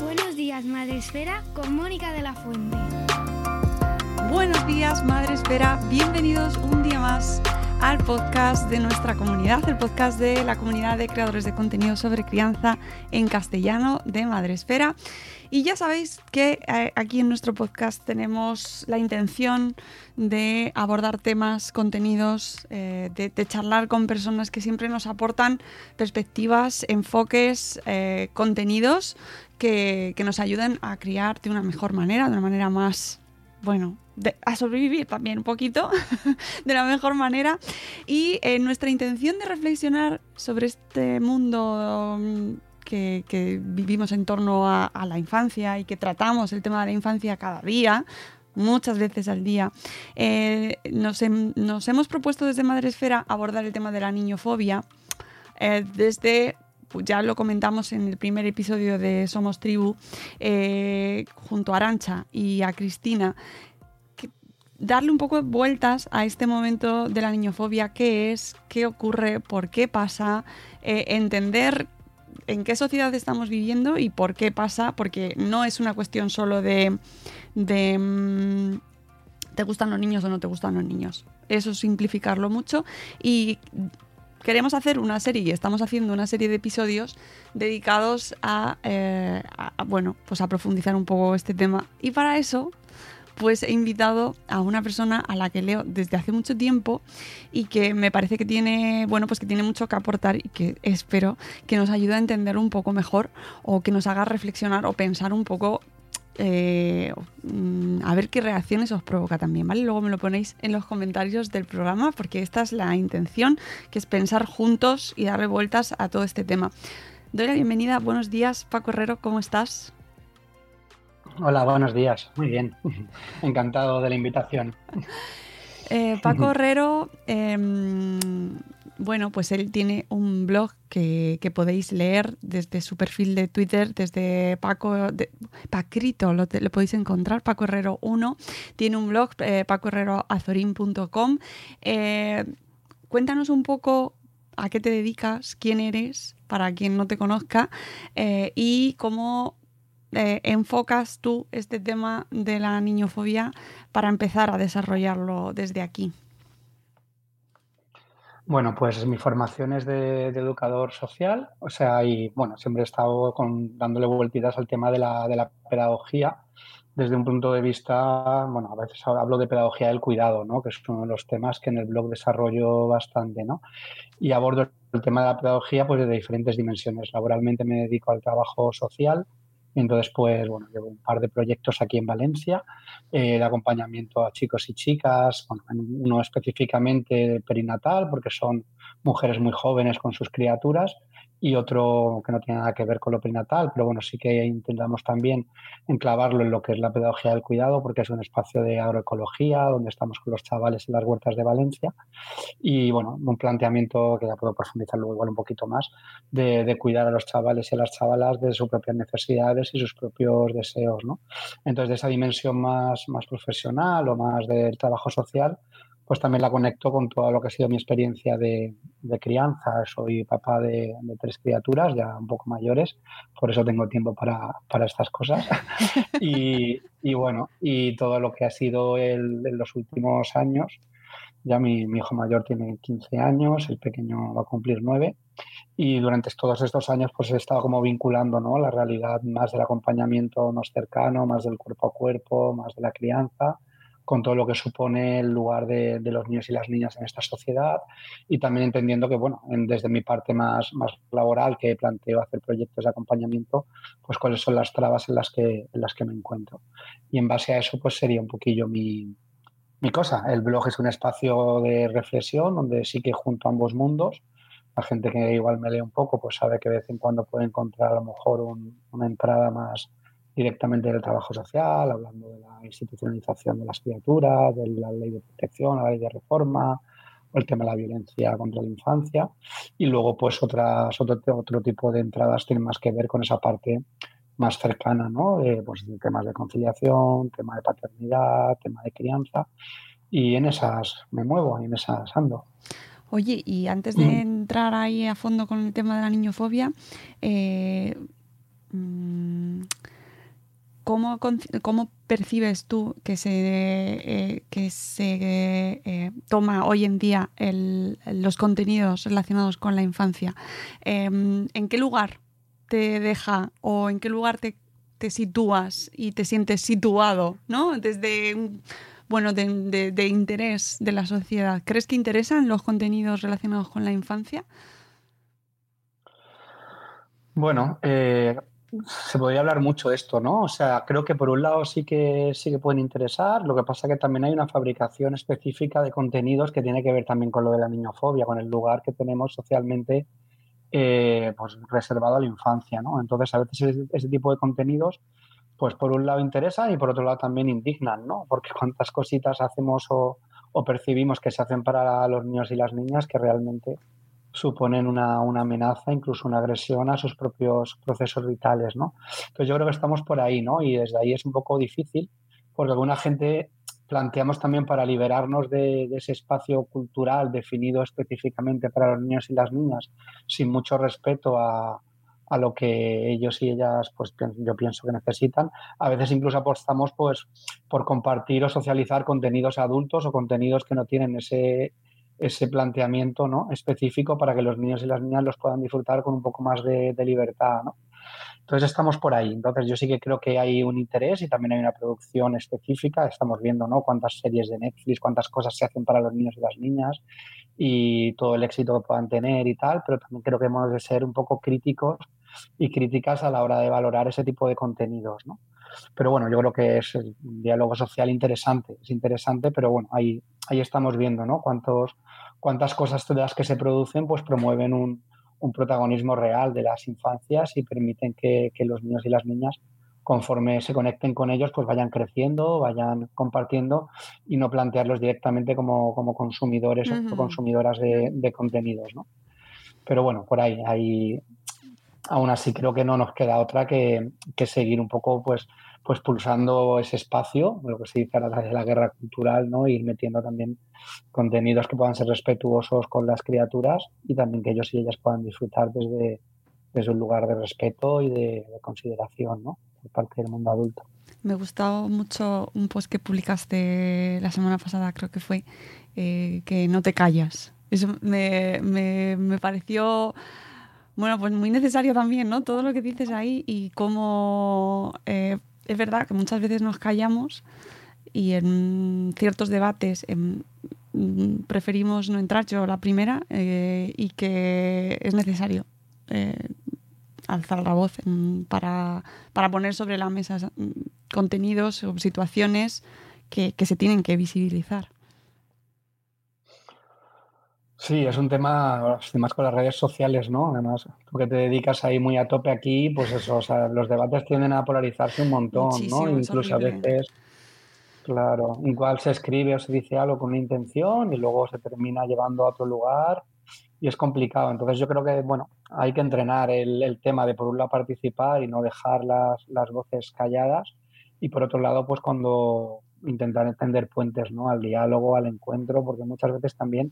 Buenos días, Madre Esfera, con Mónica de la Fuente. Buenos días, Madre Esfera. Bienvenidos un día más al podcast de nuestra comunidad, el podcast de la comunidad de creadores de contenido sobre crianza en castellano de Madre Esfera. Y ya sabéis que eh, aquí en nuestro podcast tenemos la intención de abordar temas, contenidos, eh, de, de charlar con personas que siempre nos aportan perspectivas, enfoques, eh, contenidos que, que nos ayuden a criar de una mejor manera, de una manera más, bueno, a sobrevivir también un poquito de la mejor manera. Y eh, nuestra intención de reflexionar sobre este mundo mm, que, vivimos en torno a, la infancia y que tratamos el tema de la infancia cada día, muchas veces al día, eh, nos, hem- nos hemos propuesto desde Madresfera abordar el tema de la niñofobia eh, desde pues ya lo comentamos en el primer episodio de Somos Tribu, eh, junto a Arancha y a Cristina, darle un poco de vueltas a este momento de la niñofobia, qué es, qué ocurre, por qué pasa, eh, entender en qué sociedad estamos viviendo y por qué pasa, porque no es una cuestión solo de, de mm, te gustan los niños o no te gustan los niños. Eso es simplificarlo mucho y queremos hacer una serie y estamos haciendo una serie de episodios dedicados a, eh, a- a, bueno, pues a profundizar un poco este tema. Y para eso, pues he invitado a una persona a la que leo desde hace mucho tiempo y que me parece que tiene, bueno, pues que tiene mucho que aportar y que espero que nos ayude a entender un poco mejor o que nos haga reflexionar o pensar un poco eh, mm, a ver qué reacciones os provoca también, ¿vale? Luego me lo ponéis en los comentarios del programa porque esta es la intención, que es pensar juntos y darle vueltas a todo este tema. Doy la bienvenida, buenos días, Paco Herrero, ¿cómo estás? Hola, buenos días. Muy bien. Encantado de la invitación. Eh, Paco Herrero, em, bueno, pues él tiene un blog que, que podéis leer desde su perfil de Twitter, desde Paco, de, Pacrito, lo podéis encontrar, Paco Herrero 1. Tiene un blog, eh, pacoherreroazorín.com. Eh, cuéntanos un poco a qué te dedicas, quién eres, para quien no te conozca, eh, y cómo eh, enfocas tú este tema de la niñofobia para empezar a desarrollarlo desde aquí. Bueno, pues mi formación es de, de educador social, o sea, y bueno, siempre he estado con- dándole vueltitas al tema de la, de pedagogía desde un punto de vista, bueno, a veces hablo de pedagogía del cuidado, ¿no? Que es uno de los temas que en el blog desarrollo bastante, ¿no? Y abordo el tema de la pedagogía pues desde diferentes dimensiones. Laboralmente me dedico al trabajo social, entonces pues, bueno, llevo un par de proyectos aquí en Valencia eh, de acompañamiento a chicos y chicas, uno específicamente perinatal, porque son mujeres muy jóvenes con sus criaturas, y otro que no tiene nada que ver con lo perinatal, pero bueno, sí que intentamos también enclavarlo en lo que es la pedagogía del cuidado, porque es un espacio de agroecología, donde estamos con los chavales en las huertas de Valencia, y bueno, un planteamiento que ya puedo profundizar luego igual un poquito más, de, de cuidar a los chavales y a las chavalas de sus propias necesidades y sus propios deseos, ¿no? Entonces, de esa dimensión más, más profesional o más del trabajo social, pues también la conecto con todo lo que ha sido mi experiencia de, de crianza. Soy papá de, de, tres criaturas ya un poco mayores, por eso tengo tiempo para, para estas cosas. y, y, bueno, y todo lo que ha sido el, en los últimos años, Ya mi, hijo mayor tiene 15 años, el pequeño va a cumplir 9 y durante todos estos años pues he estado como vinculando ¿no? la realidad más del acompañamiento más cercano, más del cuerpo a cuerpo, más de la crianza con todo lo que supone el lugar de, los niños y las niñas en esta sociedad y también entendiendo que, bueno, desde mi parte más, más laboral que planteo hacer proyectos de acompañamiento, pues cuáles son las trabas en las que, en las que me encuentro. Y en base a eso, pues sería un poquillo mi, mi cosa. El blog es un espacio de reflexión donde sí que junto ambos mundos. La gente que igual me lee un poco, pues sabe que de vez en cuando puede encontrar a lo mejor una entrada más directamente del trabajo social, hablando de la institucionalización de las criaturas, de la ley de protección, la ley de reforma, o el tema de la violencia contra la infancia. Y luego, pues, otras, otro, otro tipo de entradas tienen más que ver con esa parte más cercana, ¿no? pues, temas de conciliación, tema de paternidad, tema de crianza. Y en esas me muevo, en esas ando. Oye, y antes de entrar ahí a fondo con el tema de la niñofobia, eh, mm, ¿Cómo, ¿Cómo, percibes tú que se, eh, que se eh, toma hoy en día los contenidos relacionados con la infancia? Em, ¿En qué lugar te deja o en qué lugar te, sitúas y te sientes situado, ¿no? Desde bueno, de, interés de la sociedad. ¿Crees que interesan los contenidos relacionados con la infancia? Bueno, eh, se podría hablar mucho de esto, ¿no? O sea, creo que por un lado sí que sí que pueden interesar, lo que pasa que también hay una fabricación específica de contenidos que tiene que ver también con lo de la niñofobia, con el lugar que tenemos socialmente eh, pues reservado a la infancia, ¿no? Entonces, a veces ese, tipo de contenidos, pues por un lado interesan y por otro lado también indignan, ¿no? Porque cuántas cositas hacemos o percibimos que se hacen para los niños y las niñas que realmente suponen una, amenaza, incluso una agresión a sus propios procesos vitales, ¿no? Entonces yo creo que estamos por ahí, ¿no? Y desde ahí es un poco difícil, porque alguna gente planteamos también para liberarnos de, ese espacio cultural definido específicamente para los niños y las niñas, sin mucho respeto a, a lo que ellos y ellas, pues yo pienso que necesitan. A veces incluso apostamos, pues, por compartir o socializar contenidos adultos o contenidos que no tienen ese ese planteamiento ¿no? específico para que los niños y las niñas los puedan disfrutar con un poco más de, libertad. ¿no? Entonces estamos por ahí. Entonces yo sí que creo que hay un interés y también hay una producción específica. Estamos viendo ¿no? cuántas series de Netflix, cuántas cosas se hacen para los niños y las niñas y todo el éxito que puedan tener y tal, pero también creo que hemos de ser un poco críticos y críticas a la hora de valorar ese tipo de contenidos. ¿no? Pero bueno, yo creo que es un diálogo social interesante, es interesante, pero bueno, ahí, ahí estamos viendo, ¿no? Cuántos, cuántas cosas de las que se producen pues promueven un, un protagonismo real de las infancias y permiten que, que, los niños y las niñas conforme se conecten con ellos, pues vayan creciendo, vayan compartiendo y no plantearlos directamente como, como consumidores o consumidoras de, de, contenidos, ¿no? Pero bueno, por ahí, ahí aún así creo que no nos queda otra que, que seguir un poco pues pues pulsando ese espacio, lo que se dice a través de la guerra cultural, ¿no? Ir metiendo también contenidos que puedan ser respetuosos con las criaturas y también que ellos y ellas puedan disfrutar desde, desde un lugar de respeto y de, consideración, ¿no? Por parte del mundo adulto. Me gustó mucho un post que publicaste la semana pasada, creo que fue, eh, que no te callas. Eso me, me, me pareció bueno, pues muy necesario también, ¿no? Todo lo que dices ahí y cómo eh, es verdad que muchas veces nos callamos y en ciertos debates em, preferimos no entrar yo la primera eh, y que es necesario eh, alzar la voz para, poner sobre la mesa mm, contenidos o situaciones que se tienen que visibilizar. Sí, es un tema, más con las redes sociales, ¿no? Además, tú que te dedicas ahí muy a tope aquí, pues eso, o sea, los debates tienden a polarizarse un montón, ¿no? Incluso a veces, claro, igual se escribe o se dice algo con una intención y luego se termina llevando a otro lugar y es complicado. Entonces yo creo que, bueno, hay que entrenar el, el tema de por un lado participar y no dejar las, las voces calladas y por otro lado, pues cuando intentar entender puentes, ¿no? Al diálogo, al encuentro, porque muchas veces también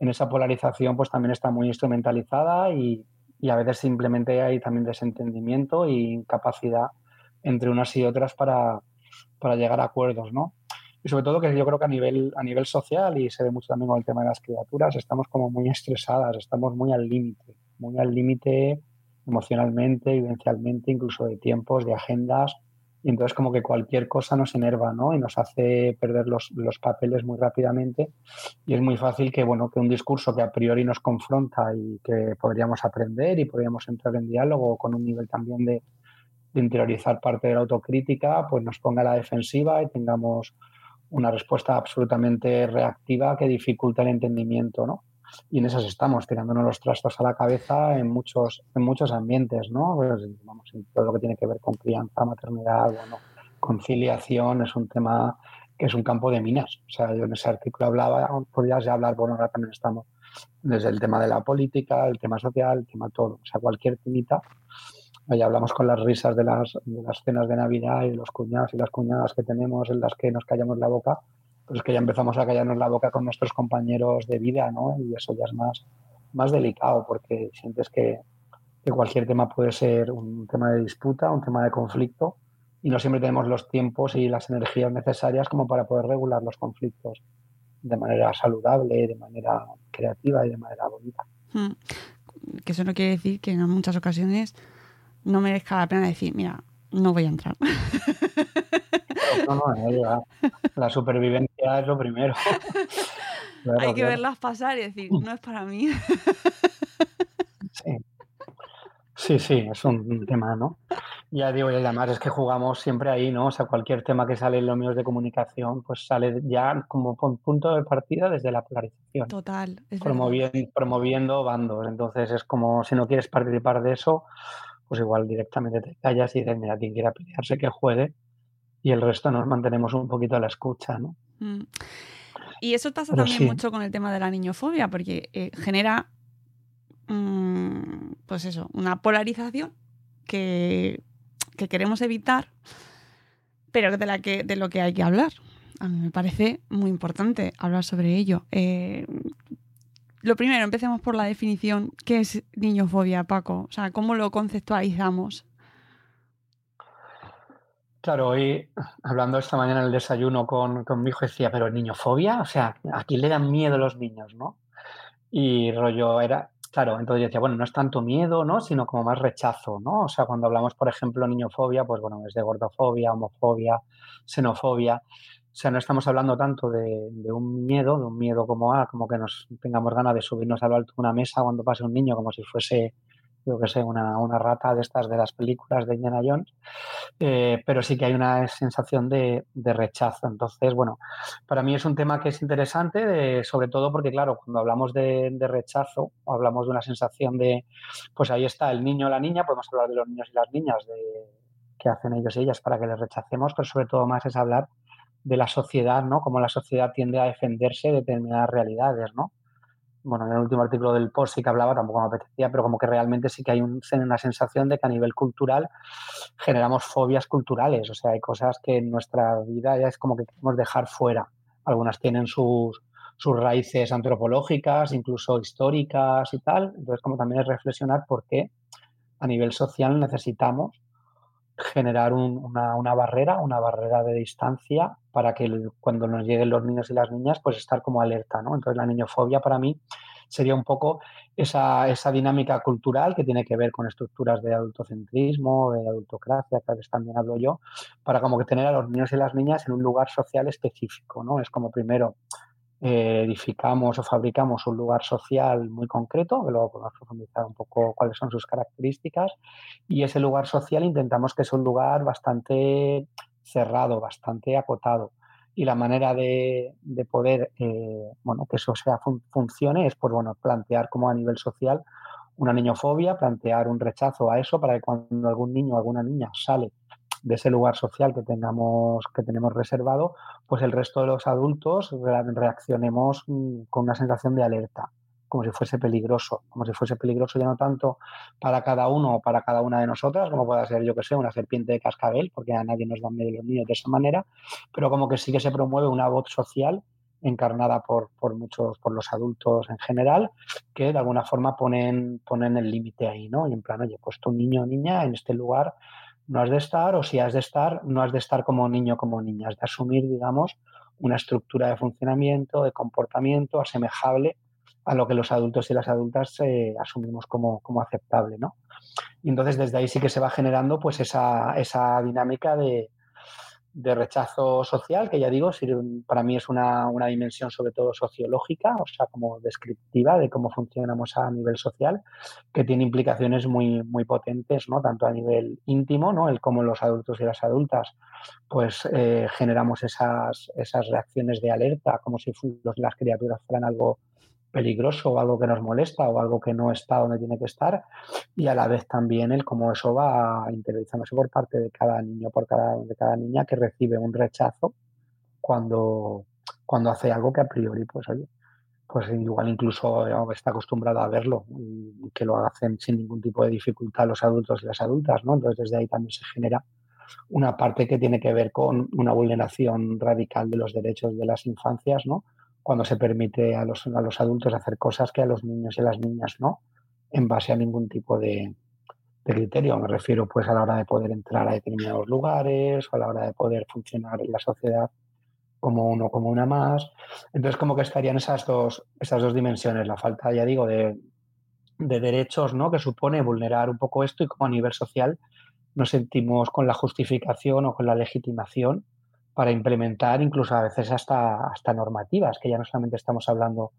en esa polarización pues también está muy instrumentalizada y, a veces simplemente hay también desentendimiento e incapacidad entre unas y otras para, llegar a acuerdos, ¿no? y sobre todo que yo creo que a nivel, a nivel social, y se ve mucho también con el tema de las criaturas, estamos como muy estresadas, estamos muy al límite, muy al límite emocionalmente, vivencialmente, incluso de tiempos, de agendas, y entonces como que cualquier cosa nos enerva, ¿no? Y nos hace perder los, los, papeles muy rápidamente y es muy fácil que, bueno, que un discurso que a priori nos confronta y que podríamos aprender y podríamos entrar en diálogo con un nivel también de, interiorizar parte de la autocrítica, pues nos ponga a la defensiva y tengamos una respuesta absolutamente reactiva que dificulta el entendimiento, ¿no? Y en esas estamos, tirándonos los trastos a la cabeza en muchos, en muchos ambientes, ¿no? Pues, vamos, en todo lo que tiene que ver con crianza, maternidad, conciliación, es un tema que es un campo de minas. O sea, yo en ese artículo hablaba, podrías ya hablar, bueno, ahora también estamos desde el tema de la política, el tema social, el tema todo. O sea, cualquier timita Ahí hablamos con las risas de las, de las cenas de Navidad y los cuñados y las cuñadas que tenemos en las que nos callamos la boca, pues es que ya empezamos a callarnos la boca con nuestros compañeros de vida, ¿no? Y eso ya es más, más delicado porque sientes que, que cualquier tema puede ser un tema de disputa, un tema de conflicto y no siempre tenemos los tiempos y las energías necesarias como para poder regular los conflictos de manera saludable, de manera creativa y de manera bonita. Hmm. Que eso no quiere decir que en muchas ocasiones no merezca la pena decir, mira, no voy a entrar. No, no, la supervivencia es lo primero. Hay que verlas pasar y decir, no es para mí. Sí. Sí, sí, es un tema, ¿no? Ya digo, y además es que jugamos siempre ahí, ¿no? O sea, cualquier tema que sale en los medios de comunicación, pues sale ya como punto de partida desde la polarización. Total. promoviendo, promoviendo bandos. Entonces es como si no quieres participar de eso, pues igual directamente te callas y dices, mira, quien quiera pelearse que juegue y el resto nos mantenemos un poquito a la escucha, ¿no? Mm. Y eso pasa también mucho con el tema de la niñofobia, porque eh, genera, mm, pues eso, una polarización que, queremos evitar, pero de, la que, de lo que hay que hablar. A mí me parece muy importante hablar sobre ello. Eh, lo primero, empecemos por la definición. ¿Qué es niñofobia, Paco? O sea, ¿cómo lo conceptualizamos? Claro, hoy hablando esta mañana en el desayuno con, con mi hijo decía, pero niñofobia, o sea, ¿a quién le dan miedo los niños, no? Y rollo era, claro, entonces yo decía, bueno, no es tanto miedo, ¿no? Sino como más rechazo, ¿no? O sea, cuando hablamos, por ejemplo, niñofobia, pues bueno, es de gordofobia, homofobia, xenofobia. O sea, no estamos hablando tanto de, un miedo, de un miedo como, ah, como que nos tengamos ganas de subirnos a lo alto de una mesa cuando pase un niño, como si fuese, yo que sé, una, una rata de estas de las películas de Indiana Jones, eh, pero sí que hay una sensación de, de, rechazo. Entonces, bueno, para mí es un tema que es interesante, sobre todo porque, claro, cuando hablamos de, de, rechazo hablamos de una sensación de, pues ahí está el niño o la niña, podemos hablar de los niños y las niñas, de qué hacen ellos y ellas para que les rechacemos, pero sobre todo más es hablar de la sociedad, ¿no? Cómo la sociedad tiende a defenderse de determinadas realidades, ¿no? Bueno, en el último artículo del post sí que hablaba, tampoco me apetecía, pero como que realmente sí que hay una sensación de que a nivel cultural generamos fobias culturales, o sea, hay cosas que en nuestra vida ya es como que queremos dejar fuera. Algunas tienen sus, sus raíces antropológicas, incluso históricas y tal, entonces como también es reflexionar por qué a nivel social necesitamos generar una, una, barrera, una barrera de distancia para que cuando nos lleguen los niños y las niñas, pues estar como alerta, ¿no? Entonces la niñofobia para mí sería un poco esa, esa dinámica cultural que tiene que ver con estructuras de adultocentrismo, de adultocracia, que a veces también hablo yo, para como que tener a los niños y las niñas en un lugar social específico, ¿no? Es como primero eh, edificamos o fabricamos un lugar social muy concreto, que luego podemos profundizar un poco cuáles son sus características, y ese lugar social intentamos que sea un lugar bastante cerrado, bastante acotado. Y la manera de, poder, eh, bueno, que eso sea funcione es, pues bueno, plantear como a nivel social una niñofobia, plantear un rechazo a eso para que cuando algún niño o alguna niña sale de ese lugar social que tengamos que tenemos reservado, pues el resto de los adultos reaccionemos mm, con una sensación de alerta, como si fuese peligroso, como si fuese peligroso ya no tanto para cada uno o para cada una de nosotras, como pueda ser, yo que sé, una serpiente de cascabel, porque a nadie nos da miedo los niños de esa manera, pero como que sí que se promueve una voz social encarnada por, por muchos, por los adultos en general, que de alguna forma ponen, ponen el límite ahí, ¿no? Y en plan, oye, pues tu niño o niña en este lugar no has de estar, o si has de estar, no has de estar como niño, como niña, has de asumir, digamos, una estructura de funcionamiento, de comportamiento asemejable a lo que los adultos y las adultas eh, asumimos como, como, aceptable, ¿no? Y entonces desde ahí sí que se va generando pues esa, esa dinámica de, de rechazo social, que ya digo, para mí es una, una, dimensión sobre todo sociológica, o sea, como descriptiva de cómo funcionamos a nivel social, que tiene implicaciones muy, muy potentes, ¿no? Tanto a nivel íntimo, ¿no? El cómo los adultos y las adultas, pues eh, generamos esas, esas reacciones de alerta, como si las criaturas fueran algo peligroso o algo que nos molesta o algo que no está donde tiene que estar y a la vez también el cómo eso va interiorizándose por parte de cada niño, por cada, de cada niña que recibe un rechazo cuando, cuando hace algo que a priori, pues oye, pues igual incluso está acostumbrado a verlo y que lo hacen sin ningún tipo de dificultad los adultos y las adultas, ¿no? Entonces desde ahí también se genera una parte que tiene que ver con una vulneración radical de los derechos de las infancias, ¿no? Cuando se permite a los, a los adultos hacer cosas que a los niños y a las niñas no, en base a ningún tipo de, criterio. Me refiero pues a la hora de poder entrar a determinados lugares o a la hora de poder funcionar en la sociedad como uno, como una más. Entonces, como que estarían esas dos, esas dos dimensiones, la falta, ya digo, de, de derechos, ¿no? Que supone vulnerar un poco esto y como a nivel social nos sentimos con la justificación o con la legitimación para implementar incluso a veces hasta, hasta normativas, que ya no solamente estamos hablando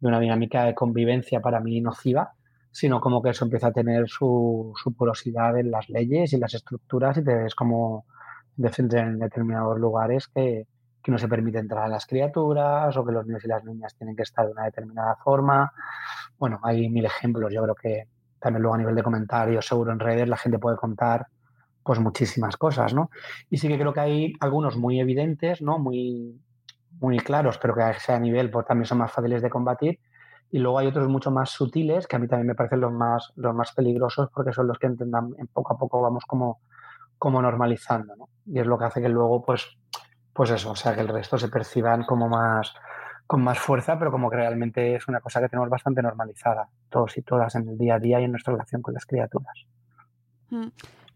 de una dinámica de convivencia para mí nociva, sino como que eso empieza a tener su, su porosidad en las leyes y las estructuras y te ves como en determinados lugares que, que no se permite entrar a las criaturas o que los niños y las niñas tienen que estar de una determinada forma. Bueno, hay mil ejemplos. Yo creo que también luego a nivel de comentarios, seguro en redes, la gente puede contar pues muchísimas cosas, ¿no? Y sí que creo que hay algunos muy evidentes, ¿no? Muy, muy claros, pero que a ese nivel pues, también son más fáciles de combatir. Y luego hay otros mucho más sutiles, que a mí también me parecen los más, los más peligrosos, porque son los que entendan, poco a poco vamos como, como normalizando, ¿no? Y es lo que hace que luego, pues, pues eso, o sea, que el resto se perciban como más, con más fuerza, pero como que realmente es una cosa que tenemos bastante normalizada, todos y todas en el día a día y en nuestra relación con las criaturas. Mm.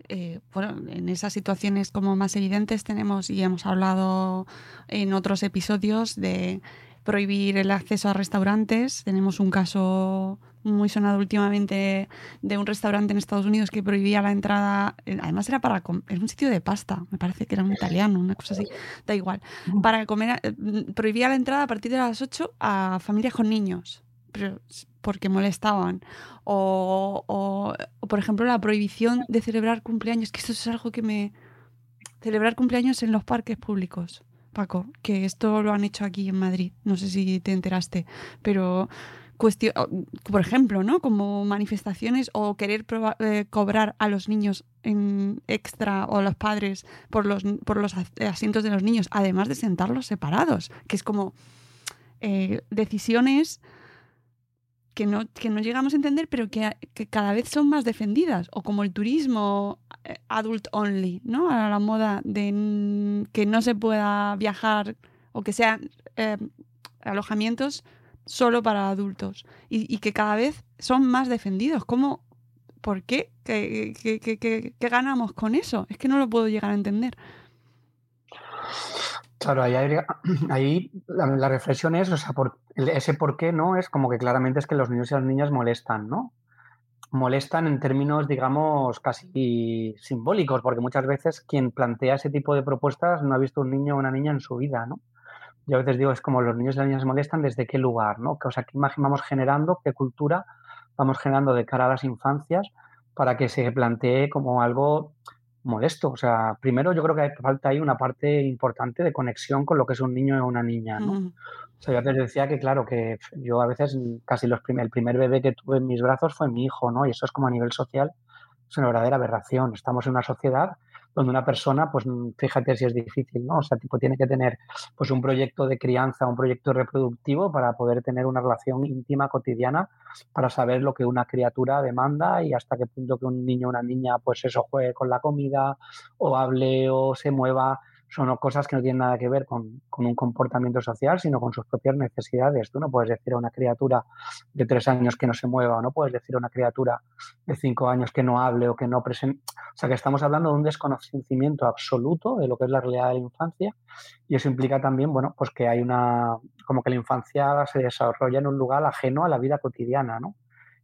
Eh, bueno, en esas situaciones como más evidentes tenemos, y hemos hablado en otros episodios, de prohibir el acceso a restaurantes. Tenemos un caso muy sonado últimamente de un restaurante en Estados Unidos que prohibía la entrada, eh, además era para era un sitio de pasta, me parece que era un italiano, una cosa así, da igual, para comer, eh, prohibía la entrada a partir de las 8 a familias con niños porque molestaban. O, por ejemplo, la prohibición de celebrar cumpleaños, que esto es algo que me... Celebrar cumpleaños en los parques públicos, Paco, que esto lo han hecho aquí en Madrid, no sé si te enteraste, pero cuestión, por ejemplo, ¿no? Como manifestaciones o querer eh, cobrar a los niños en extra o a los padres por los, por los asientos de los niños, además de sentarlos separados, que es como eh, decisiones que no, que no llegamos a entender, pero que, cada vez son más defendidas, o como el turismo eh, adult only, ¿no? A la moda de que no se pueda viajar o que sean eh, alojamientos solo para adultos y, que cada vez son más defendidos. ¿Cómo? ¿Por qué? ¿Qué, qué ganamos con eso? Es que no lo puedo llegar a entender. Claro, ahí, la, reflexión es, o sea, por, ese por qué no es como que claramente es que los niños y las niñas molestan, ¿no? Molestan en términos, digamos, casi simbólicos, porque muchas veces quien plantea ese tipo de propuestas no ha visto un niño o una niña en su vida, ¿no? Yo a veces digo, es como los niños y las niñas molestan desde qué lugar, ¿no? O sea, qué imagen vamos generando, qué cultura vamos generando de cara a las infancias para que se plantee como algo molesto. O sea, primero yo creo que hay, falta ahí una parte importante de conexión con lo que es un niño o una niña, ¿no? O sea, yo antes decía que, claro, que yo a veces casi los el primer bebé que tuve en mis brazos fue mi hijo, ¿no? Y eso es como a nivel social, es una verdadera aberración. Estamos en una sociedad donde una persona, pues fíjate si es difícil, ¿no? O sea, tipo tiene que tener pues un proyecto de crianza, un proyecto reproductivo para poder tener una relación íntima cotidiana, para saber lo que una criatura demanda y hasta qué punto que un niño o una niña, pues eso, juegue con la comida o hable o se mueva son cosas que no tienen nada que ver con, un comportamiento social, sino con sus propias necesidades. Tú no puedes decir a una criatura de tres años que no se mueva, o no puedes decir a una criatura de cinco años que no hable o que no presente. O sea, que estamos hablando de un desconocimiento absoluto de lo que es la realidad de la infancia y eso implica también, bueno, pues que hay una, como que la infancia se desarrolla en un lugar ajeno a la vida cotidiana, ¿no?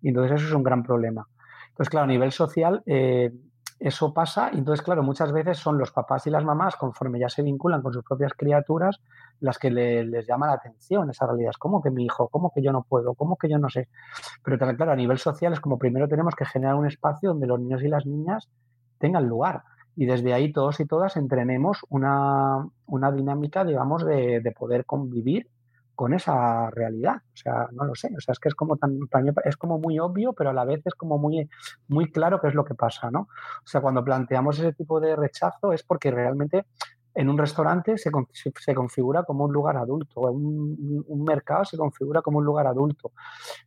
Y entonces eso es un gran problema. Entonces, claro, a nivel social, eh, eso pasa y entonces, claro, muchas veces son los papás y las mamás, conforme ya se vinculan con sus propias criaturas, las que les llama la atención esa realidad. Es como que mi hijo, como que yo no puedo, como que yo no sé. Pero claro, a nivel social es como primero tenemos que generar un espacio donde los niños y las niñas tengan lugar. Y desde ahí todos y todas entrenemos una, una dinámica, digamos, de, de poder convivir con esa realidad. O sea, no lo sé. O sea, es que es como tan, es como muy obvio, pero a la vez es como muy, muy claro qué es lo que pasa, ¿no? O sea, cuando planteamos ese tipo de rechazo es porque realmente en un restaurante se, se configura como un lugar adulto, un, un, mercado se configura como un lugar adulto.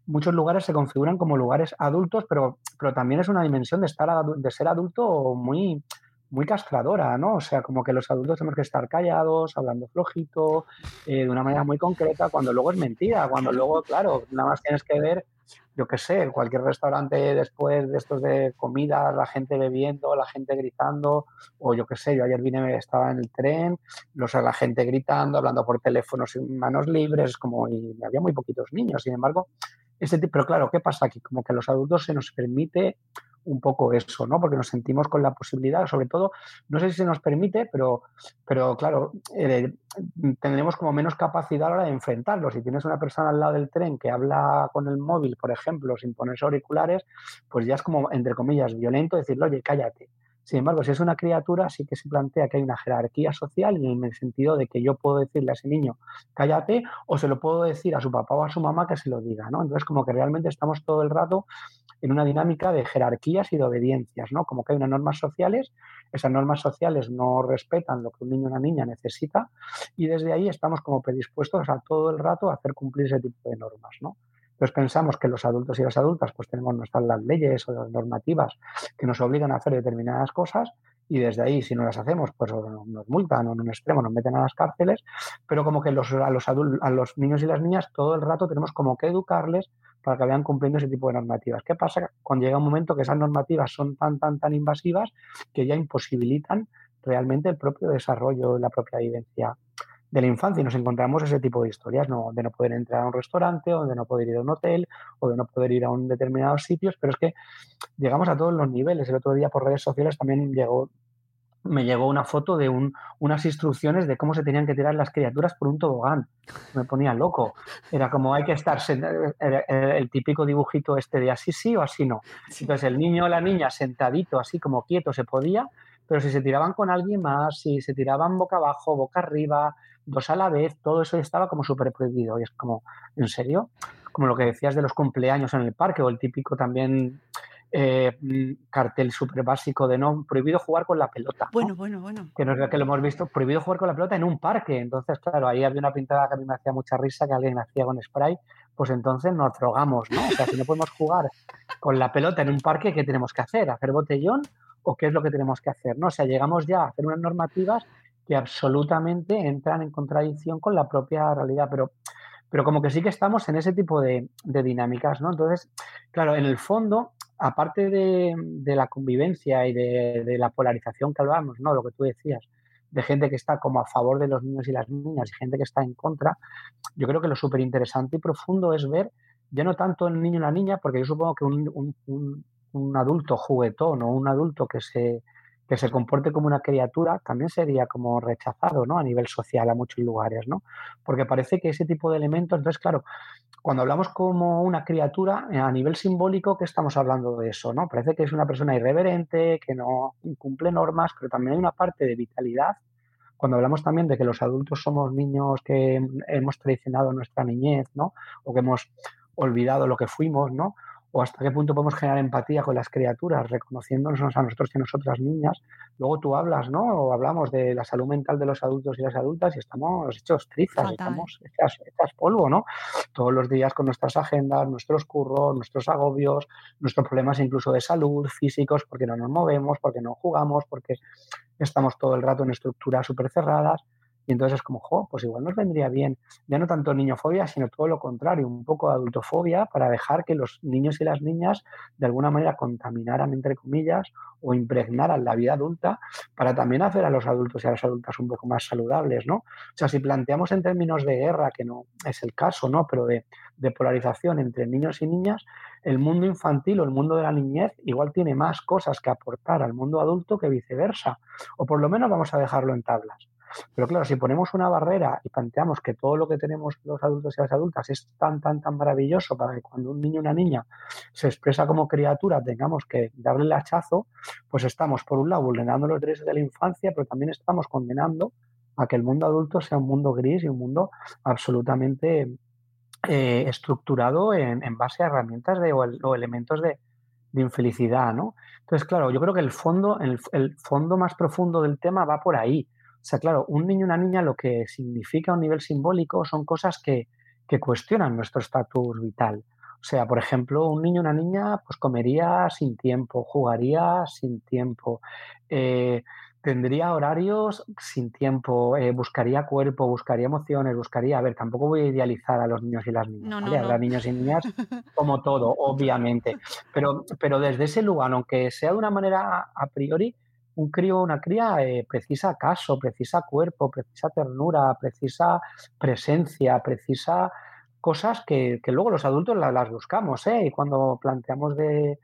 Muchos lugares se configuran como lugares adultos, pero, pero también es una dimensión de, estar, de ser adulto muy, muy castradora, ¿no? O sea, como que los adultos tenemos que estar callados, hablando flojito, eh, de una manera muy concreta, cuando luego es mentira, cuando luego, claro, nada más tienes que ver, yo qué sé, cualquier restaurante después de estos de comida, la gente bebiendo, la gente gritando, o yo qué sé, yo ayer vine, estaba en el tren, los, la gente gritando, hablando por teléfono sin manos libres, como, y había muy poquitos niños, sin embargo, ese tipo, pero claro, ¿qué pasa aquí? Como que a los adultos se nos permite un poco eso, ¿no? Porque nos sentimos con la posibilidad, sobre todo, no sé si se nos permite, pero, pero claro, eh, tendremos como menos capacidad ahora de enfrentarlo. Si tienes una persona al lado del tren que habla con el móvil, por ejemplo, sin ponerse auriculares, pues ya es como, entre comillas, violento decirle, oye, cállate. Sin embargo, si es una criatura, sí que se plantea que hay una jerarquía social en el sentido de que yo puedo decirle a ese niño, cállate, o se lo puedo decir a su papá o a su mamá que se lo diga, ¿no? Entonces, como que realmente estamos todo el rato en una dinámica de jerarquías y de obediencias, ¿no? Como que hay unas normas sociales, esas normas sociales no respetan lo que un niño o una niña necesita y desde ahí estamos como predispuestos a todo el rato a hacer cumplir ese tipo de normas, ¿no? Entonces pensamos que los adultos y las adultas pues tenemos nuestras las leyes o las normativas que nos obligan a hacer determinadas cosas y desde ahí, si no las hacemos, pues nos multan o en un extremo nos meten a las cárceles, pero como que los, a, los niños y las niñas todo el rato tenemos como que educarles para que vayan cumpliendo ese tipo de normativas. ¿Qué pasa cuando llega un momento que esas normativas son tan, tan, tan invasivas que ya imposibilitan realmente el propio desarrollo, la propia vivencia de la infancia y nos encontramos ese tipo de historias, ¿no? de no poder entrar a un restaurante, o de no poder ir a un hotel, o de no poder ir a un determinados sitios, pero es que llegamos a todos los niveles. El otro día por redes sociales también llegó, me llegó una foto de un, unas instrucciones de cómo se tenían que tirar las criaturas por un tobogán. Me ponía loco. Era como hay que estar, el típico dibujito este de así sí o así no. Entonces el niño o la niña sentadito, así como quieto se podía, pero si se tiraban con alguien más, si se tiraban boca abajo, boca arriba, dos a la vez, todo eso estaba como súper prohibido. Y es como, ¿en serio? Como lo que decías de los cumpleaños en el parque o el típico también eh, cartel súper básico de no, prohibido jugar con la pelota. Bueno, bueno, bueno. Que no es que lo hemos visto, prohibido jugar con la pelota en un parque. Entonces, claro, ahí había una pintada que a mí me hacía mucha risa, que alguien hacía con spray, pues entonces nos drogamos, ¿no? O sea, si no podemos jugar con la pelota en un parque, ¿qué tenemos que hacer? ¿Hacer botellón o qué es lo que tenemos que hacer? ¿no? O sea, llegamos ya a hacer unas normativas que absolutamente entran en contradicción con la propia realidad, pero, pero como que sí que estamos en ese tipo de, dinámicas, ¿no? Entonces, claro, en el fondo, aparte de, la convivencia y de, la polarización que hablábamos, ¿no? Lo que tú decías, de gente que está como a favor de los niños y las niñas y gente que está en contra, yo creo que lo súper interesante y profundo es ver ya no tanto el niño y la niña, porque yo supongo que un, un adulto juguetón o un adulto que se, que se comporte como una criatura también sería como rechazado ¿no? a nivel social a muchos lugares, ¿no? Porque parece que ese tipo de elementos, entonces claro, cuando hablamos como una criatura, eh, a nivel simbólico, ¿qué estamos hablando de eso? ¿no? Parece que es una persona irreverente, que no cumple normas, pero también hay una parte de vitalidad. Cuando hablamos también de que los adultos somos niños que hemos traicionado nuestra niñez, ¿no? O que hemos olvidado lo que fuimos, ¿no? O hasta qué punto podemos generar empatía con las criaturas, reconociéndonos a nosotros y a nosotras niñas. Luego tú hablas, ¿no? O hablamos de la salud mental de los adultos y las adultas y estamos hechos trizas, estamos hechas, hechas, polvo, ¿no? Todos los días con nuestras agendas, nuestros curros, nuestros agobios, nuestros problemas incluso de salud, físicos, porque no nos movemos, porque no jugamos, porque estamos todo el rato en estructuras súper cerradas. Y entonces es como, jo, pues igual nos vendría bien, ya no tanto niñofobia, sino todo lo contrario, un poco de adultofobia para dejar que los niños y las niñas de alguna manera contaminaran, entre comillas, o impregnaran la vida adulta para también hacer a los adultos y a las adultas un poco más saludables, ¿no? O sea, si planteamos en términos de guerra, que no es el caso, ¿no? Pero de, de polarización entre niños y niñas, el mundo infantil o el mundo de la niñez igual tiene más cosas que aportar al mundo adulto que viceversa, o por lo menos vamos a dejarlo en tablas. Pero claro, si ponemos una barrera y planteamos que todo lo que tenemos los adultos y las adultas es tan, tan, tan maravilloso para que cuando un niño o una niña se expresa como criatura tengamos que darle el hachazo, pues estamos, por un lado, vulnerando los derechos de la infancia, pero también estamos condenando a que el mundo adulto sea un mundo gris y un mundo absolutamente eh, estructurado en, base a herramientas de, o, elementos de, infelicidad, ¿no? Entonces, claro, yo creo que el fondo, el, el fondo más profundo del tema va por ahí. O sea, claro, un niño y una niña lo que significa a un nivel simbólico son cosas que, que cuestionan nuestro estatus vital. O sea, por ejemplo, un niño o una niña pues comería sin tiempo, jugaría sin tiempo, eh, tendría horarios sin tiempo, eh, buscaría cuerpo, buscaría emociones, buscaría... A ver, tampoco voy a idealizar a los niños y las niñas, no, Habrá niños y niñas como todo, obviamente. Pero, pero desde ese lugar, aunque sea de una manera a priori, un crío o una cría eh, precisa caso, precisa cuerpo, precisa ternura, precisa presencia, precisa cosas que, luego los adultos las, buscamos, ¿eh? Y cuando planteamos de,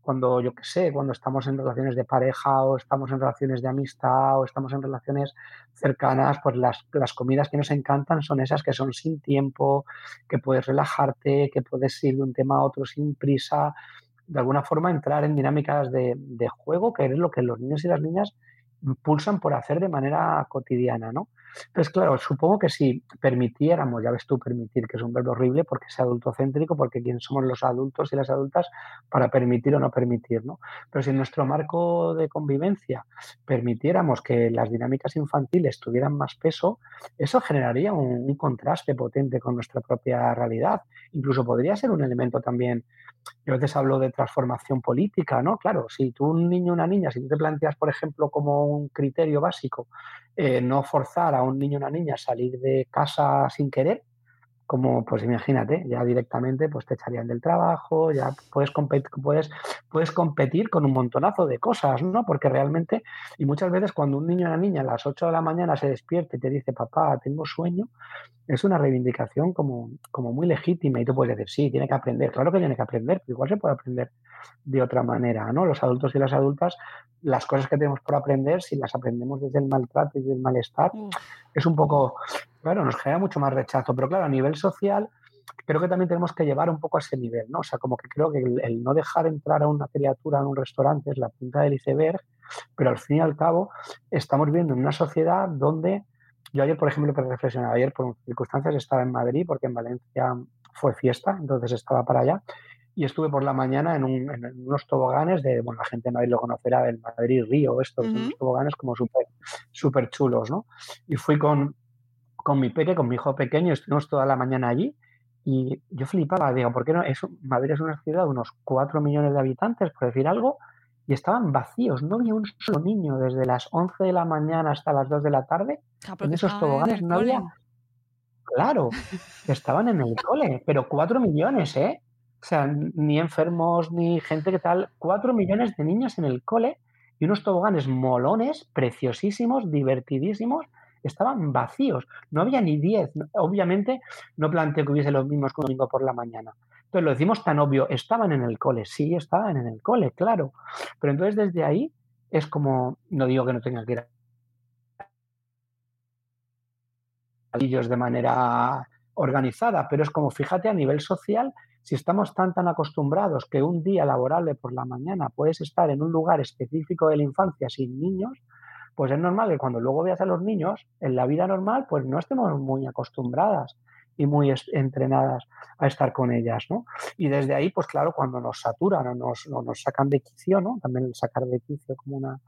cuando yo qué sé, cuando estamos en relaciones de pareja o estamos en relaciones de amistad o estamos en relaciones cercanas, pues las, las comidas que nos encantan son esas que son sin tiempo, que puedes relajarte, que puedes ir de un tema a otro sin prisa, de alguna forma entrar en dinámicas de, de, juego, que es lo que los niños y las niñas pulsan por hacer de manera cotidiana, ¿no? Entonces, claro, supongo que si permitiéramos, ya ves tú permitir, que es un verbo horrible porque es adultocéntrico, porque quién somos los adultos y las adultas para permitir o no permitir, ¿no? Pero si en nuestro marco de convivencia permitiéramos que las dinámicas infantiles tuvieran más peso, eso generaría un, contraste potente con nuestra propia realidad. Incluso podría ser un elemento también yo a veces hablo de transformación política, ¿no? Claro, si tú un niño o una niña, si tú te planteas, por ejemplo, como un criterio básico, eh, no forzar a un niño o una niña salir de casa sin querer, como pues imagínate, ya directamente pues te echarían del trabajo, ya puedes competir, puedes, puedes competir con un montonazo de cosas, ¿no? Porque realmente, y muchas veces cuando un niño o una niña a las 8 de la mañana se despierta y te dice, papá, tengo sueño, es una reivindicación como, como muy legítima y tú puedes decir, sí, tiene que aprender, claro que tiene que aprender, pero igual se puede aprender de otra manera, ¿no? Los adultos y las adultas, las cosas que tenemos por aprender, si las aprendemos desde el maltrato y desde el malestar, mm. es un poco, claro, nos genera mucho más rechazo, pero claro, a nivel social, creo que también tenemos que llevar un poco a ese nivel, ¿no? O sea, como que creo que el, no dejar entrar a una criatura en un restaurante es la punta del iceberg, pero al fin y al cabo estamos viendo en una sociedad donde yo ayer, por ejemplo, para reflexionar, ayer por circunstancias estaba en Madrid porque en Valencia fue fiesta, entonces estaba para allá y estuve por la mañana en, unos toboganes de, bueno, la gente de Madrid lo conocerá, del Madrid Río, estos, unos toboganes como súper super chulos, ¿no? Y fui con, con mi peque, con mi hijo pequeño, estuvimos toda la mañana allí y yo flipaba, digo, ¿por qué no? Es, Madrid es una ciudad de unos 4 millones de habitantes, por decir algo, y estaban vacíos, no había un solo niño desde las 11 de la mañana hasta las 2 de la tarde. Ah, en esos toboganes no había... Claro, estaban en el cole, pero 4 millones, ¿eh? O sea, ni enfermos, ni gente que tal. Cuatro millones de niños en el cole y unos toboganes molones, preciosísimos, divertidísimos, estaban vacíos. No había ni diez. Obviamente, no planteo que hubiese los mismos que un domingo por la mañana. Entonces, lo decimos tan obvio, estaban en el cole. Sí, estaban en el cole, claro. Pero entonces, desde ahí, es como, no digo que no tenga que ir a de manera organizada, pero es como, fíjate, a nivel social, si estamos tan tan acostumbrados que un día laborable por la mañana puedes estar en un lugar específico de la infancia sin niños, pues es normal que cuando luego veas a los niños en la vida normal, pues no estemos muy acostumbradas. y muy entrenadas a estar con ellas, ¿no? Y desde ahí, pues claro, cuando nos saturan o nos, nos sacan de quicio, ¿no? También el sacar de quicio como una,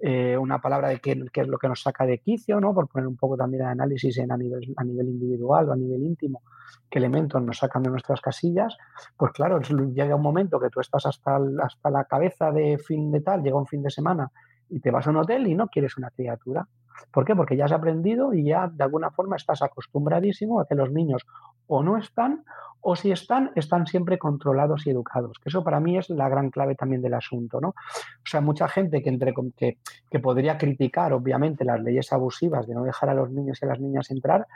eh, una palabra de qué, es lo que nos saca de quicio, ¿no? Por poner un poco también de análisis en a, nivel, a nivel individual o a nivel íntimo, qué elementos nos sacan de nuestras casillas, pues claro, llega un momento que tú estás hasta, hasta la cabeza de fin de tal, llega un fin de semana y te vas a un hotel y no quieres una criatura. ¿Por qué? Porque ya has aprendido y ya de alguna forma estás acostumbradísimo a que los niños o no están o si están, están siempre controlados y educados. Que eso para mí es la gran clave también del asunto, ¿no? O sea, mucha gente que, entre, que, que podría criticar, obviamente, las leyes abusivas de no dejar a los niños y a las niñas entrar,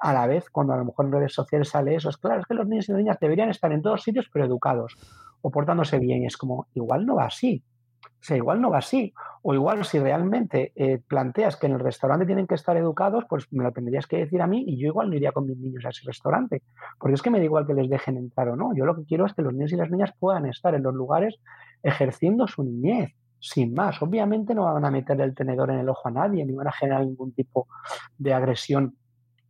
a la vez, cuando a lo mejor en redes sociales sale eso, es claro, es que los niños y las niñas deberían estar en todos sitios, pero educados o portándose bien. Y es como, igual no va así. O sea, igual no va así. O igual si realmente eh, planteas que en el restaurante tienen que estar educados, pues me lo tendrías que decir a mí y yo igual no iría con mis niños a ese restaurante. Porque es que me da igual que les dejen entrar o no. Yo lo que quiero es que los niños y las niñas puedan estar en los lugares ejerciendo su niñez, sin más. Obviamente no van a meter el tenedor en el ojo a nadie, ni van a generar ningún tipo de agresión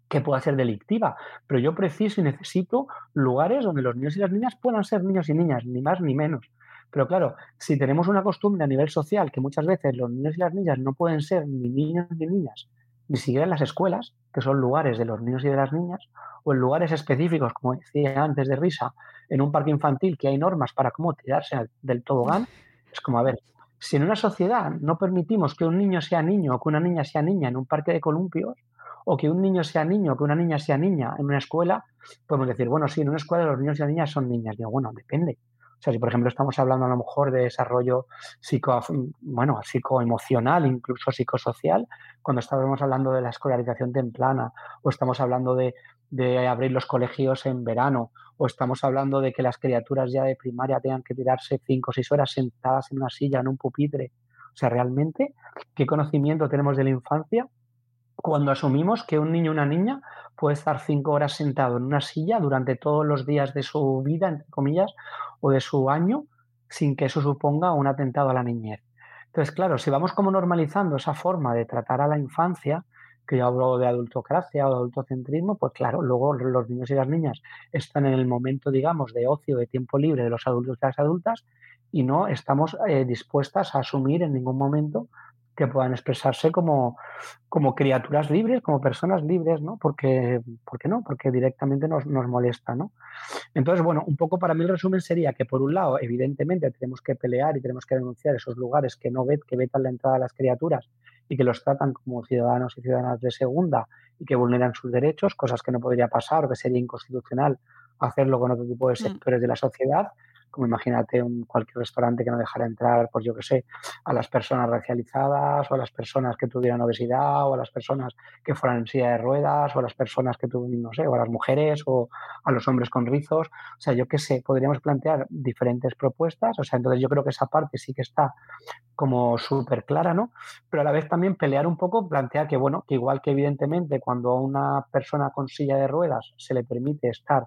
que pueda ser delictiva, pero yo preciso y necesito lugares donde los niños y las niñas puedan ser niños y niñas, ni más ni menos. Pero claro, si tenemos una costumbre a nivel social que muchas veces los niños y las niñas no pueden ser ni niños ni niñas, ni siquiera en las escuelas, que son lugares de los niños y de las niñas, o en lugares específicos, como decía antes de risa, en un parque infantil que hay normas para cómo tirarse del tobogán, es como, a ver, si en una sociedad no permitimos que un niño sea niño o que una niña sea niña en un parque de columpios, o que un niño sea niño o que una niña sea niña en una escuela, podemos decir, bueno, sí, en una escuela los niños y las niñas son niñas. Digo, bueno, depende. Sea, si por ejemplo estamos hablando a lo mejor de desarrollo psico, bueno, psicoemocional, incluso psicosocial, cuando estamos hablando de la escolarización temprana, o estamos hablando de, de abrir los colegios en verano, o estamos hablando de que las criaturas ya de primaria tengan que tirarse cinco o seis horas sentadas en una silla, en un pupitre. O sea, realmente, ¿qué conocimiento tenemos de la infancia cuando asumimos que un niño o una niña puede estar cinco horas sentado en una silla durante todos los días de su vida, entre comillas, o de su año, sin que eso suponga un atentado a la niñez. Entonces, claro, si vamos como normalizando esa forma de tratar a la infancia, que yo hablo de adultocracia o de adultocentrismo, pues claro, luego los niños y las niñas están en el momento, digamos, de ocio, de tiempo libre de los adultos y las adultas, y no estamos eh, dispuestas a asumir en ningún momento que puedan expresarse como, como criaturas libres, como personas libres, ¿no? Porque, qué no? Porque directamente nos, nos molesta, ¿no? Entonces, bueno, un poco para mí el resumen sería que por un lado, evidentemente, tenemos que pelear y tenemos que denunciar esos lugares que no vet, que vetan la entrada a las criaturas y que los tratan como ciudadanos y ciudadanas de segunda y que vulneran sus derechos, cosas que no podría pasar o que sería inconstitucional hacerlo con otro tipo de mm. sectores de la sociedad, como imagínate un, cualquier restaurante que no dejara entrar, pues yo qué sé, a las personas racializadas o a las personas que tuvieran obesidad o a las personas que fueran en silla de ruedas o a las personas que tuvieran, no sé, o a las mujeres o a los hombres con rizos. O sea, yo qué sé, podríamos plantear diferentes propuestas. O sea, entonces yo creo que esa parte sí que está como súper clara, ¿no? Pero a la vez también pelear un poco, plantear que, bueno, que igual que evidentemente cuando a una persona con silla de ruedas se le permite estar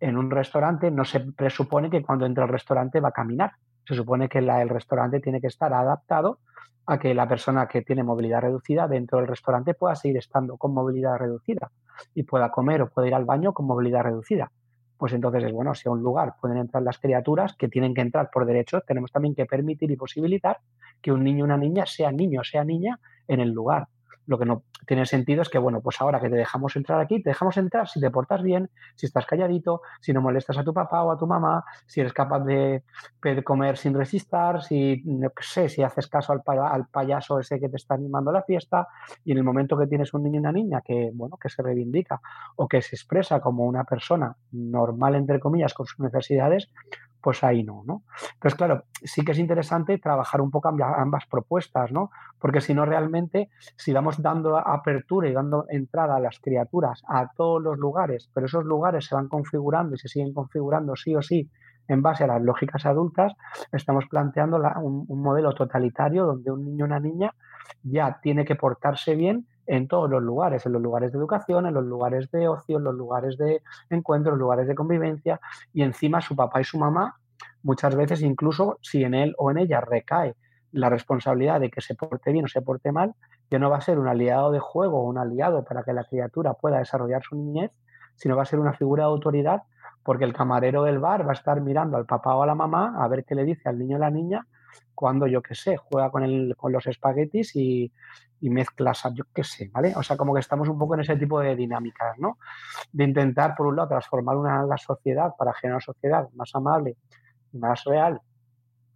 en un restaurante no se presupone que cuando entra al restaurante va a caminar. Se supone que el restaurante tiene que estar adaptado a que la persona que tiene movilidad reducida dentro del restaurante pueda seguir estando con movilidad reducida y pueda comer o pueda ir al baño con movilidad reducida. Pues entonces es bueno, si a un lugar pueden entrar las criaturas que tienen que entrar por derecho, tenemos también que permitir y posibilitar que un niño o una niña sea niño o sea niña en el lugar. Lo que no tiene sentido es que, bueno, pues ahora que te dejamos entrar aquí, te dejamos entrar si te portas bien, si estás calladito, si no molestas a tu papá o a tu mamá, si eres capaz de comer sin resistir, si, no sé, si haces caso al, al payaso ese que te está animando la fiesta y en el momento que tienes un niño y una niña que, bueno, que se reivindica o que se expresa como una persona normal, entre comillas, con sus necesidades, pues ahí no, ¿no? Entonces, claro, sí que es interesante trabajar un poco ambas propuestas, ¿no? Porque si no, realmente, si vamos dando apertura y dando entrada a las criaturas a todos los lugares, pero esos lugares se van configurando y se siguen configurando sí o sí en base a las lógicas adultas, estamos planteando un, un modelo totalitario donde un niño o una niña ya tiene que portarse bien en todos los lugares, en los lugares de educación, en los lugares de ocio, en los lugares de encuentro, en los lugares de convivencia y encima su papá y su mamá, muchas veces incluso si en él o en ella recae la responsabilidad de que se porte bien o se porte mal, ya no va a ser un aliado de juego o un aliado para que la criatura pueda desarrollar su niñez, sino va a ser una figura de autoridad porque el camarero del bar va a estar mirando al papá o a la mamá a ver qué le dice al niño o la niña cuando, yo qué sé, juega con, el, con los espaguetis y, y mezclas, yo qué sé, ¿vale? O sea, como que estamos un poco en ese tipo de dinámicas, ¿no? De intentar, por un lado, transformar una, la sociedad para generar una sociedad más amable, más real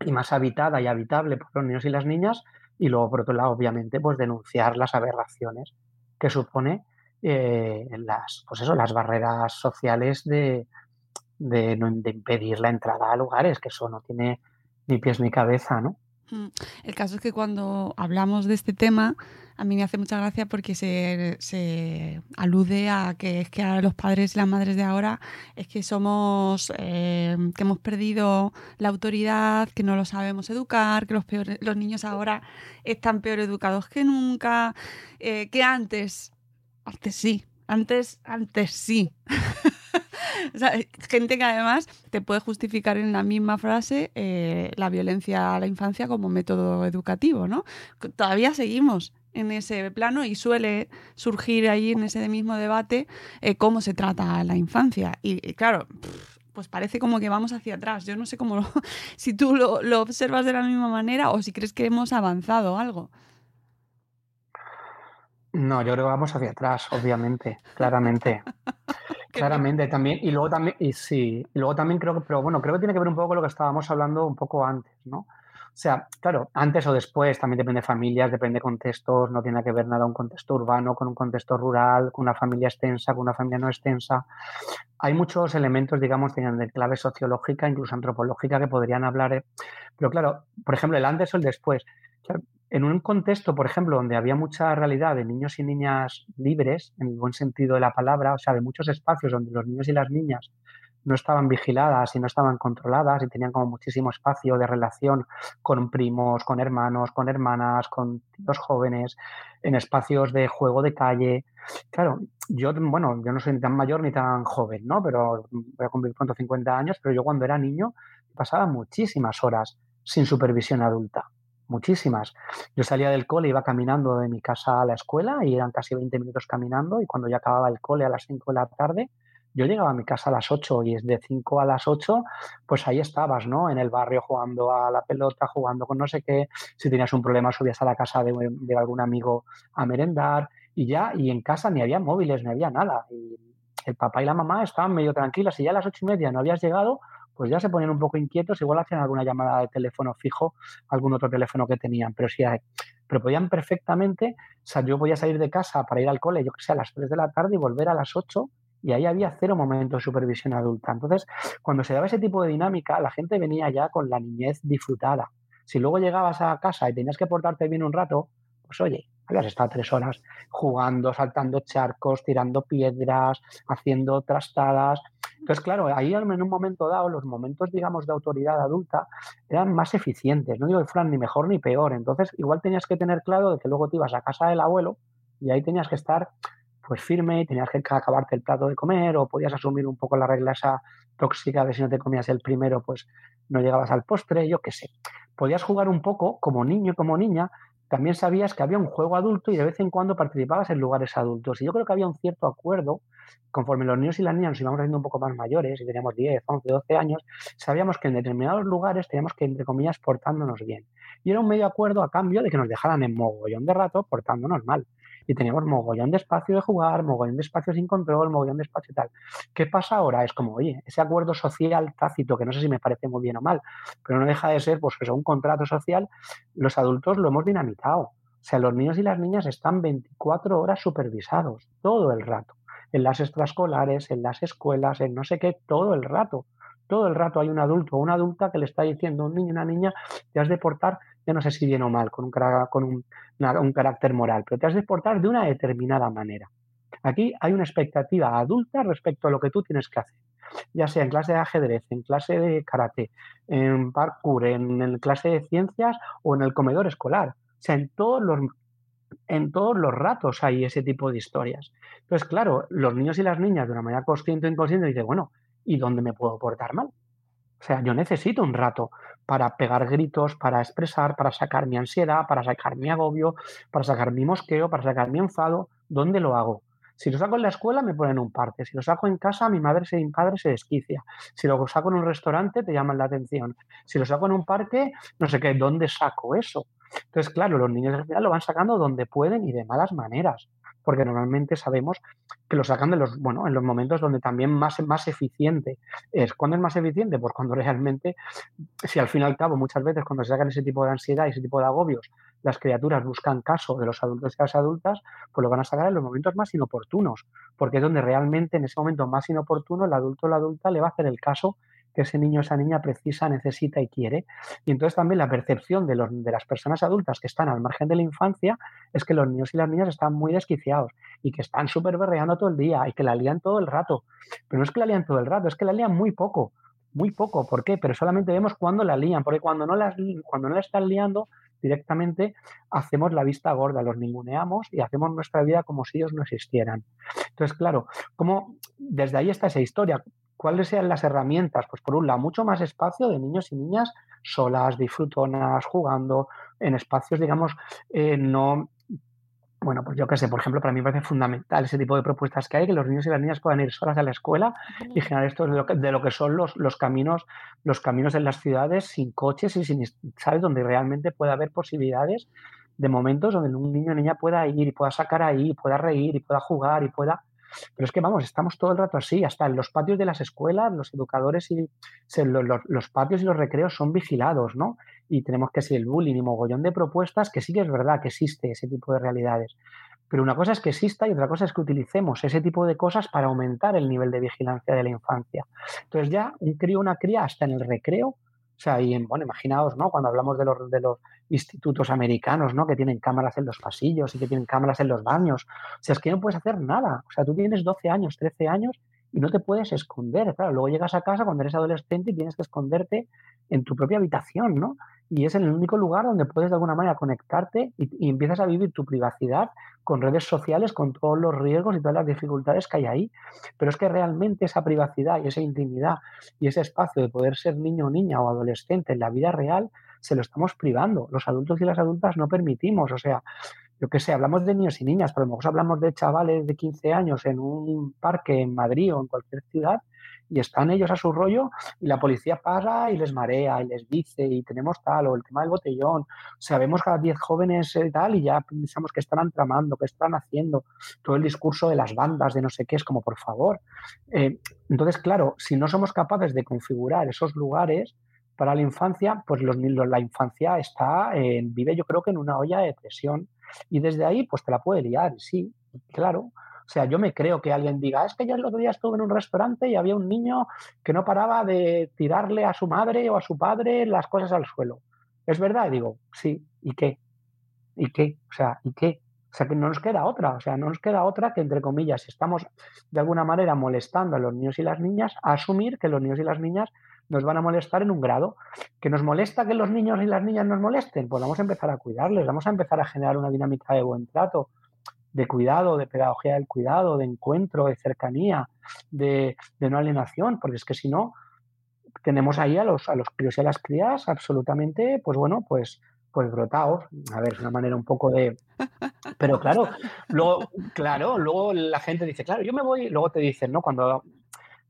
y más habitada y habitable por los niños y las niñas, y luego, por otro lado, obviamente, pues denunciar las aberraciones que supone eh, las, pues eso, las barreras sociales de, de, de impedir la entrada a lugares, que eso no tiene ni pies ni cabeza, ¿no? Mm. El caso es que cuando hablamos de este tema, a mí me hace mucha gracia porque se, alude a que es que ahora los padres y las madres de ahora es que somos, eh, que hemos perdido la autoridad, que no lo sabemos educar, que los, peores, los niños ahora están peor educados que nunca, eh, que antes, antes sí, antes, antes sí. gente que además te puede justificar en la misma frase eh, la violencia a la infancia como método educativo, ¿no? Todavía seguimos en ese plano y suele surgir ahí en ese mismo debate eh, cómo se trata a la infancia. Y, claro, pues parece como que vamos hacia atrás. Yo no sé cómo si tú lo, lo observas de la misma manera o si crees que hemos avanzado algo. No, yo creo que vamos hacia atrás, obviamente, claramente. claramente también. Y luego también, y sí, y luego también creo que, pero bueno, creo que tiene que ver un poco con lo que estábamos hablando un poco antes, ¿no? O sea, claro, antes o después, también depende de familias, depende de contextos, no tiene que ver nada un contexto urbano con un contexto rural, con una familia extensa, con una familia no extensa. Hay muchos elementos, digamos, de clave sociológica, incluso antropológica, que podrían hablar. Pero claro, por ejemplo, el antes o el después en un contexto, por ejemplo, donde había mucha realidad de niños y niñas libres, en el buen sentido de la palabra, o sea, de muchos espacios donde los niños y las niñas no estaban vigiladas y no estaban controladas y tenían como muchísimo espacio de relación con primos, con hermanos, con hermanas, con tíos jóvenes, en espacios de juego de calle. Claro, yo, bueno, yo no soy ni tan mayor ni tan joven, ¿no? Pero voy a cumplir pronto 50 años, pero yo cuando era niño pasaba muchísimas horas sin supervisión adulta muchísimas. Yo salía del cole, iba caminando de mi casa a la escuela y eran casi 20 minutos caminando y cuando ya acababa el cole a las 5 de la tarde, yo llegaba a mi casa a las 8 y de 5 a las 8, pues ahí estabas, ¿no? En el barrio jugando a la pelota, jugando con no sé qué. Si tenías un problema, subías a la casa de, algún amigo a merendar y ya, y en casa ni había móviles, ni había nada. El papá y la mamá estaban medio tranquilas y ya a las ocho y media no habías llegado, pues ya se ponían un poco inquietos, igual hacían alguna llamada de teléfono fijo, algún otro teléfono que tenían, pero sí pero podían perfectamente, o sea, yo podía salir de casa para ir al cole, yo que sé, a las 3 de la tarde y volver a las 8 y ahí había cero momento de supervisión adulta. Entonces, cuando se daba ese tipo de dinámica, la gente venía ya con la niñez disfrutada. Si luego llegabas a casa y tenías que portarte bien un rato, pues oye, habías estado tres horas jugando, saltando charcos, tirando piedras, haciendo trastadas, entonces, claro, ahí en un momento dado, los momentos, digamos, de autoridad adulta eran más eficientes. No digo que fueran ni mejor ni peor. Entonces, igual tenías que tener claro de que luego te ibas a casa del abuelo y ahí tenías que estar pues firme y tenías que acabarte el plato de comer o podías asumir un poco la regla esa tóxica de si no te comías el primero, pues no llegabas al postre, yo qué sé. Podías jugar un poco como niño, como niña, también sabías que había un juego adulto y de vez en cuando participabas en lugares adultos. Y yo creo que había un cierto acuerdo, conforme los niños y las niñas nos íbamos haciendo un poco más mayores y teníamos 10, 11, 12 años, sabíamos que en determinados lugares teníamos que, entre comillas, portándonos bien. Y era un medio acuerdo a cambio de que nos dejaran en mogollón de rato portándonos mal. Y teníamos mogollón de espacio de jugar, mogollón de espacio sin control, mogollón de espacio tal. ¿Qué pasa ahora? Es como, oye, ese acuerdo social tácito, que no sé si me parece muy bien o mal, pero no deja de ser, pues eso, un contrato social, los adultos lo hemos dinamitado. O sea, los niños y las niñas están 24 horas supervisados, todo el rato, en las extraescolares, en las escuelas, en no sé qué, todo el rato. Todo el rato hay un adulto o una adulta que le está diciendo a un niño y una niña, te has de portar, ya no sé si bien o mal, con un, carácter moral, pero te has de portar de una determinada manera. Aquí hay una expectativa adulta respecto a lo que tú tienes que hacer, ya sea en clase de ajedrez, en clase de karate, en parkour, en, clase de ciencias o en el comedor escolar. O sea, en todos los en todos los ratos hay ese tipo de historias. Entonces, claro, los niños y las niñas de una manera consciente o inconsciente dicen, bueno, ¿y dónde me puedo portar mal? O sea, yo necesito un rato para pegar gritos, para expresar, para sacar mi ansiedad, para sacar mi agobio, para sacar mi mosqueo, para sacar mi enfado. ¿Dónde lo hago? Si lo saco en la escuela me ponen un parte, si lo saco en casa mi madre y mi padre se desquicia, si lo saco en un restaurante te llaman la atención, si lo saco en un parque, no sé qué, ¿dónde saco eso? Entonces, claro, los niños al final lo van sacando donde pueden y de malas maneras, porque normalmente sabemos que lo sacan de los, bueno, en los momentos donde también más, más eficiente es. ¿Cuándo es más eficiente? Pues cuando realmente, si al fin y al cabo muchas veces cuando se sacan ese tipo de ansiedad y ese tipo de agobios, las criaturas buscan caso de los adultos y las adultas, pues lo van a sacar en los momentos más inoportunos, porque es donde realmente en ese momento más inoportuno el adulto o la adulta le va a hacer el caso que ese niño o esa niña precisa, necesita y quiere. Y entonces también la percepción de, los, de las personas adultas que están al margen de la infancia es que los niños y las niñas están muy desquiciados y que están súper berreando todo el día y que la lían todo el rato. Pero no es que la lían todo el rato, es que la lían muy poco. Muy poco, ¿por qué? Pero solamente vemos cuando la lían, porque cuando no, cuando no la están liando, directamente hacemos la vista gorda, los ninguneamos y hacemos nuestra vida como si ellos no existieran. Entonces, claro, como desde ahí está esa historia. ¿Cuáles sean las herramientas? Pues por un lado, mucho más espacio de niños y niñas solas, disfrutonas, jugando, en espacios, digamos, eh, no bueno, pues yo qué sé, por ejemplo, para mí me parece fundamental ese tipo de propuestas que hay, que los niños y las niñas puedan ir solas a la escuela y generar esto de lo que, de lo que son los, los, caminos, los caminos en las ciudades sin coches y sin, ¿sabes? Donde realmente pueda haber posibilidades de momentos donde un niño o niña pueda ir y pueda sacar ahí, pueda reír y pueda jugar y pueda pero es que vamos, estamos todo el rato así, hasta en los patios de las escuelas, los educadores y los, patios y los recreos son vigilados, ¿no? Y tenemos que ser el bullying y mogollón de propuestas, que sí que es verdad que existe ese tipo de realidades. Pero una cosa es que exista y otra cosa es que utilicemos ese tipo de cosas para aumentar el nivel de vigilancia de la infancia. Entonces ya un crío, una cría, hasta en el recreo, o sea, y bueno, imaginaos, ¿no? Cuando hablamos de los, de los institutos americanos, ¿no? Que tienen cámaras en los pasillos y que tienen cámaras en los baños. O sea, es que no puedes hacer nada. O sea, tú tienes 12 años, 13 años y no te puedes esconder. Claro, luego llegas a casa cuando eres adolescente y tienes que esconderte en tu propia habitación, ¿no? Y es el único lugar donde puedes de alguna manera conectarte y, y, empiezas a vivir tu privacidad con redes sociales, con todos los riesgos y todas las dificultades que hay ahí. Pero es que realmente esa privacidad y esa intimidad y ese espacio de poder ser niño o niña o adolescente en la vida real, se lo estamos privando. Los adultos y las adultas no permitimos. O sea, yo qué sé, hablamos de niños y niñas, pero a lo mejor hablamos de chavales de 15 años en un parque en Madrid o en cualquier ciudad y están ellos a su rollo y la policía pasa y les marea y les dice y tenemos tal o el tema del botellón. O sea, vemos cada 10 jóvenes y tal y ya pensamos que están tramando, que están haciendo todo el discurso de las bandas, de no sé qué, es como por favor. Eh, entonces, claro, si no somos capaces de configurar esos lugares, para la infancia, pues los, la infancia está, vive yo creo que en una olla de presión y desde ahí pues te la puede liar, sí, claro. O sea, yo me creo que alguien diga, es que yo el otro día estuve en un restaurante y había un niño que no paraba de tirarle a su madre o a su padre las cosas al suelo. ¿Es verdad? Y digo, sí, ¿y qué? ¿Y qué? O sea, ¿y qué? O sea, que no nos queda otra, o sea, no nos queda otra que, entre comillas, si estamos de alguna manera molestando a los niños y las niñas, asumir que los niños y las niñas nos van a molestar en un grado. ¿Que nos molesta que los niños y las niñas nos molesten? Pues vamos a empezar a cuidarles, vamos a empezar a generar una dinámica de buen trato, de cuidado, de pedagogía del cuidado, de encuentro, de cercanía, de, no alienación, porque es que si no, tenemos ahí a los, a los críos y a las crías absolutamente, pues bueno, pues pues brotados, a ver, es una manera un poco de... Pero claro, luego, claro, luego la gente dice, claro, yo me voy, luego te dicen, ¿no? Cuando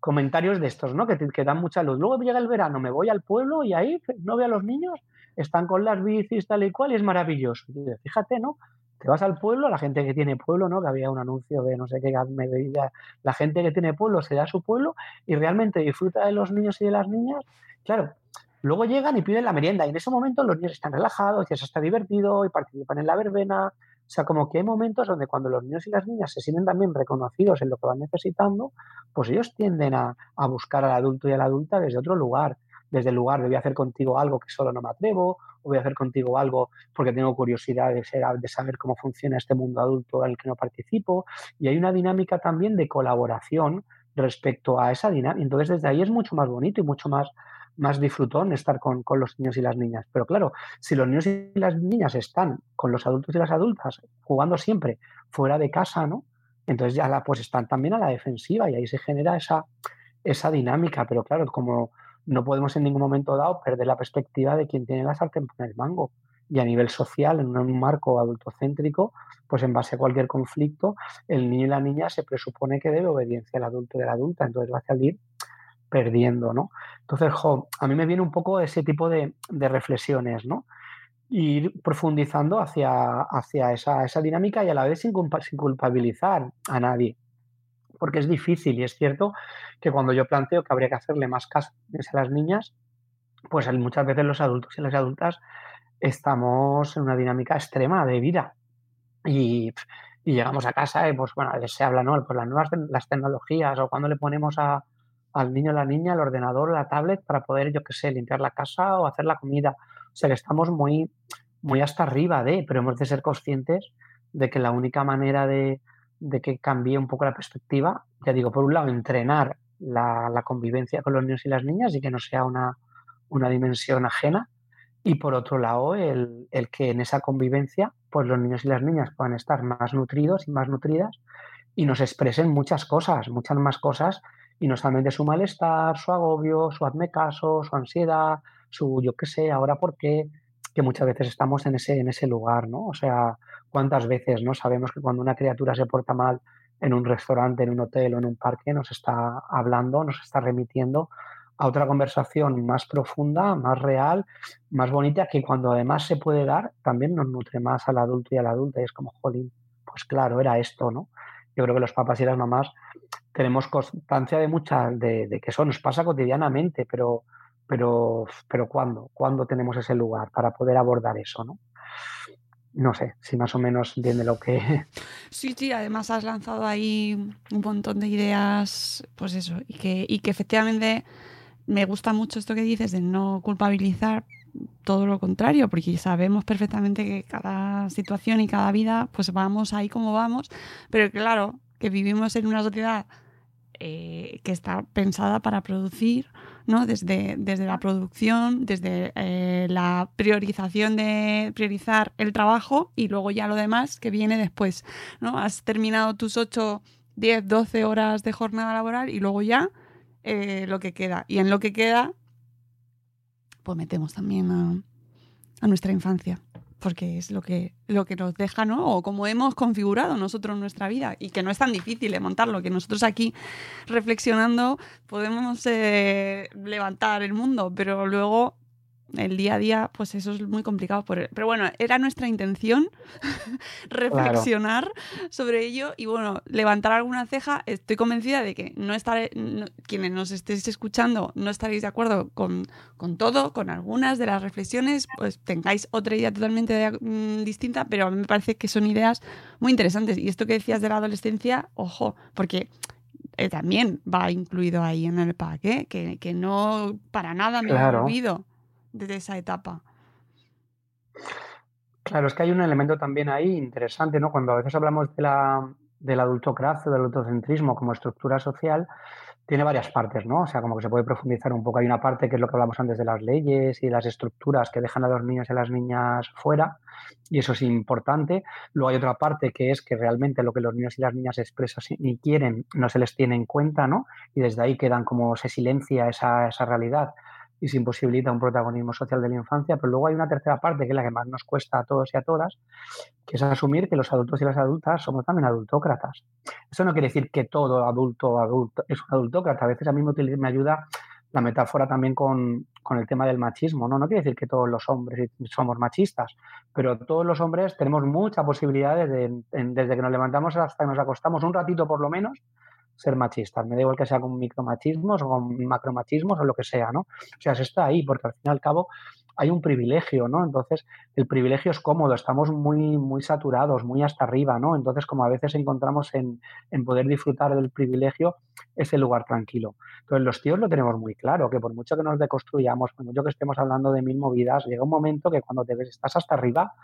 comentarios de estos, ¿no? Que, dan mucha luz. Luego llega el verano, me voy al pueblo y ahí no veo a los niños, están con las bicis tal y cual y es maravilloso. fíjate, ¿no? Te vas al pueblo, la gente que tiene pueblo, ¿no? Que había un anuncio de no sé qué, me veía, la gente que tiene pueblo se da a su pueblo y realmente disfruta de los niños y de las niñas. Claro, luego llegan y piden la merienda y en ese momento los niños están relajados, ya se está divertido y participan en la verbena. O sea, como que hay momentos donde cuando los niños y las niñas se sienten también reconocidos en lo que van necesitando, pues ellos tienden a, buscar al adulto y a la adulta desde otro lugar desde el lugar de voy a hacer contigo algo que solo no me atrevo, o voy a hacer contigo algo porque tengo curiosidad de, ser, de saber cómo funciona este mundo adulto en el que no participo. Y hay una dinámica también de colaboración respecto a esa dinámica. Entonces, desde ahí es mucho más bonito y mucho más, más disfrutón estar con, con, los niños y las niñas. Pero claro, si los niños y las niñas están con los adultos y las adultas jugando siempre fuera de casa, ¿no? Entonces ya la, pues están también a la defensiva y ahí se genera esa, esa dinámica. Pero claro, como no podemos en ningún momento dado perder la perspectiva de quien tiene la sartén por el mango. Y a nivel social, en un marco adultocéntrico, pues en base a cualquier conflicto, el niño y la niña se presupone que debe obediencia al adulto y de la adulta, entonces va a salir perdiendo, ¿no? Entonces, a mí me viene un poco ese tipo de, reflexiones, ¿no? Ir profundizando hacia, esa, dinámica y a la vez sin culpabilizar a nadie porque es difícil y es cierto que cuando yo planteo que habría que hacerle más caso a las niñas, pues muchas veces los adultos y las adultas estamos en una dinámica extrema de vida y, llegamos a casa y pues bueno, se habla, ¿no? Pues las nuevas tecnologías o cuando le ponemos a, al niño o la niña el ordenador o la tablet para poder, yo qué sé, limpiar la casa o hacer la comida. O sea que estamos muy, muy hasta arriba de, pero hemos de ser conscientes de que la única manera de, de que cambie un poco la perspectiva. Ya digo, por un lado, entrenar la, convivencia con los niños y las niñas y que no sea una, una dimensión ajena. Y por otro lado, el, el, que en esa convivencia, pues los niños y las niñas puedan estar más nutridos y más nutridas y nos expresen muchas cosas, muchas más cosas, y no solamente su malestar, su agobio, su hazme caso, su ansiedad, su yo qué sé, ahora por qué, que muchas veces estamos en ese, en ese lugar, ¿no? O sea, cuántas veces no sabemos que cuando una criatura se porta mal en un restaurante, en un hotel o en un parque, nos está hablando, nos está remitiendo a otra conversación más profunda, más real, más bonita, que cuando además se puede dar, también nos nutre más al adulto y a la adulta. Y es como, jolín, pues claro, era esto, ¿no? Yo creo que los papás y las mamás tenemos constancia de muchas, de, que eso nos pasa cotidianamente, pero, pero, pero ¿cuándo? ¿Cuándo tenemos ese lugar para poder abordar eso, no? no sé si más o menos entiende lo que... Sí, sí, además has lanzado ahí un montón de ideas, pues eso, y que, y que efectivamente me gusta mucho esto que dices de no culpabilizar, todo lo contrario, porque sabemos perfectamente que cada situación y cada vida, pues vamos ahí como vamos, pero claro, que vivimos en una sociedad eh, que está pensada para producir, ¿no? Desde, desde la producción, desde eh, la priorización de priorizar el trabajo y luego ya lo demás que viene después, ¿no? Has terminado tus 8, 10, 12 horas de jornada laboral y luego ya eh, lo que queda. Y en lo que queda, pues metemos también a nuestra infancia porque es lo que, lo que nos deja, ¿no? O como hemos configurado nosotros nuestra vida y que no es tan difícil de montarlo, que nosotros aquí reflexionando podemos eh, levantar el mundo, pero luego el día a día, pues eso es muy complicado. Por, pero bueno, era nuestra intención reflexionar sobre ello y bueno, levantar alguna ceja. Estoy convencida de que no estaré, quienes nos estéis escuchando no estaréis de acuerdo con, con, todo, con algunas de las reflexiones, pues tengáis otra idea totalmente mm, distinta, pero a mí me parece que son ideas muy interesantes. Y esto que decías de la adolescencia, ojo, porque eh, también va incluido ahí en el pack, ¿eh? que, que, no para nada me he olvido desde esa etapa. Claro, es que hay un elemento también ahí interesante, ¿no? Cuando a veces hablamos de la, del adultocracia, del adultocentrismo como estructura social, tiene varias partes, ¿no? O sea, como que se puede profundizar un poco. Hay una parte que es lo que hablamos antes de las leyes y las estructuras que dejan a los niños y a las niñas fuera, y eso es importante. Luego hay otra parte que es que realmente lo que los niños y las niñas expresan ni quieren no se les tiene en cuenta, ¿no? Y desde ahí quedan como se silencia esa, esa realidad y se imposibilita un protagonismo social de la infancia, pero luego hay una tercera parte que es la que más nos cuesta a todos y a todas, que es asumir que los adultos y las adultas somos también adultócratas. Eso no quiere decir que todo adulto adulto es un adultócrata. A veces a mí me, ayuda la metáfora también con, con el tema del machismo, ¿no? No quiere decir que todos los hombres somos machistas, pero todos los hombres tenemos mucha posibilidad de, desde que nos levantamos hasta que nos acostamos, un ratito por lo menos, ser machistas. Me da igual que sea con micromachismos o con macromachismos o lo que sea, ¿no? O sea, se está ahí, porque al fin y al cabo hay un privilegio, ¿no? Entonces, el privilegio es cómodo, estamos muy, muy saturados, muy hasta arriba, ¿no? Entonces, como a veces encontramos en, poder disfrutar del privilegio ese lugar tranquilo. Entonces, los tíos lo tenemos muy claro, que por mucho que nos deconstruyamos, por mucho que estemos hablando de mil movidas, llega un momento que cuando te ves, estás hasta arriba,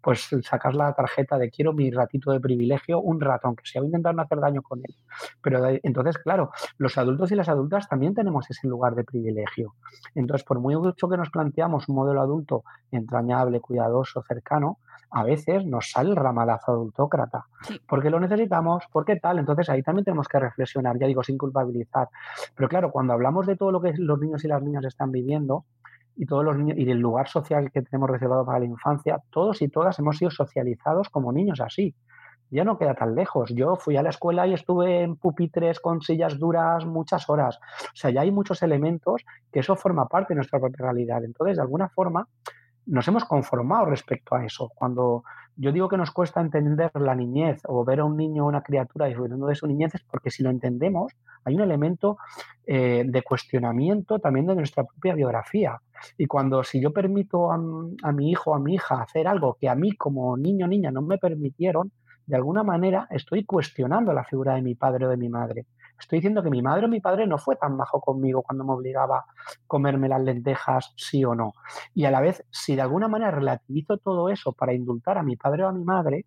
pues sacas la tarjeta de quiero mi ratito de privilegio, un rato, aunque sea intentar no hacer daño con él. Pero entonces, claro, los adultos y las adultas también tenemos ese lugar de privilegio. Entonces, por mucho que nos planteamos un modelo adulto entrañable, cuidadoso, cercano, a veces nos sale el ramalazo adultócrata. Porque lo necesitamos, porque tal. Entonces ahí también tenemos que reflexionar, ya digo, sin culpabilizar. Pero claro, cuando hablamos de todo lo que los niños y las niñas están viviendo, y todos los niños, y el lugar social que tenemos reservado para la infancia, todos y todas hemos sido socializados como niños así. Ya no queda tan lejos. Yo fui a la escuela y estuve en pupitres con sillas duras muchas horas. O sea, ya hay muchos elementos que eso forma parte de nuestra propia realidad. Entonces, de alguna forma, nos hemos conformado respecto a eso. Cuando yo digo que nos cuesta entender la niñez o ver a un niño o una criatura disfrutando de su niñez es porque si lo entendemos hay un elemento eh, de cuestionamiento también de nuestra propia biografía. Y cuando si yo permito a, a mi hijo o a mi hija hacer algo que a mí como niño o niña no me permitieron, de alguna manera estoy cuestionando la figura de mi padre o de mi madre. Estoy diciendo que mi madre o mi padre no fue tan bajo conmigo cuando me obligaba a comerme las lentejas, sí o no. Y a la vez, si de alguna manera relativizo todo eso para indultar a mi padre o a mi madre,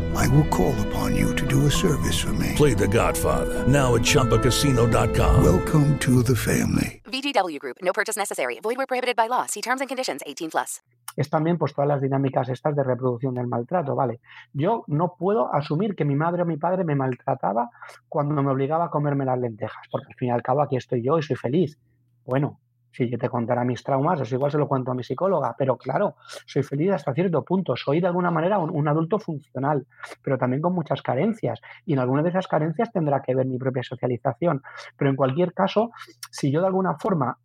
I will call upon you to do a service for me. Play The Godfather now at ChumbaCasino.com. Welcome to the family. VGW Group. No purchase necessary. Void where prohibited by law. See terms and conditions. 18 plus. Es también pues todas las dinámicas estas de reproducción del maltrato, ¿vale? Yo no puedo asumir que mi madre o mi padre me maltrataba cuando me obligaba a comerme las lentejas, porque al fin y al cabo aquí estoy yo y soy feliz. Bueno, si yo te contara mis traumas, eso igual se lo cuento a mi psicóloga, pero claro, soy feliz hasta cierto punto, soy de alguna manera un, adulto funcional, pero también con muchas carencias, y en algunas de esas carencias tendrá que ver mi propia socialización, pero en cualquier caso, si yo de alguna forma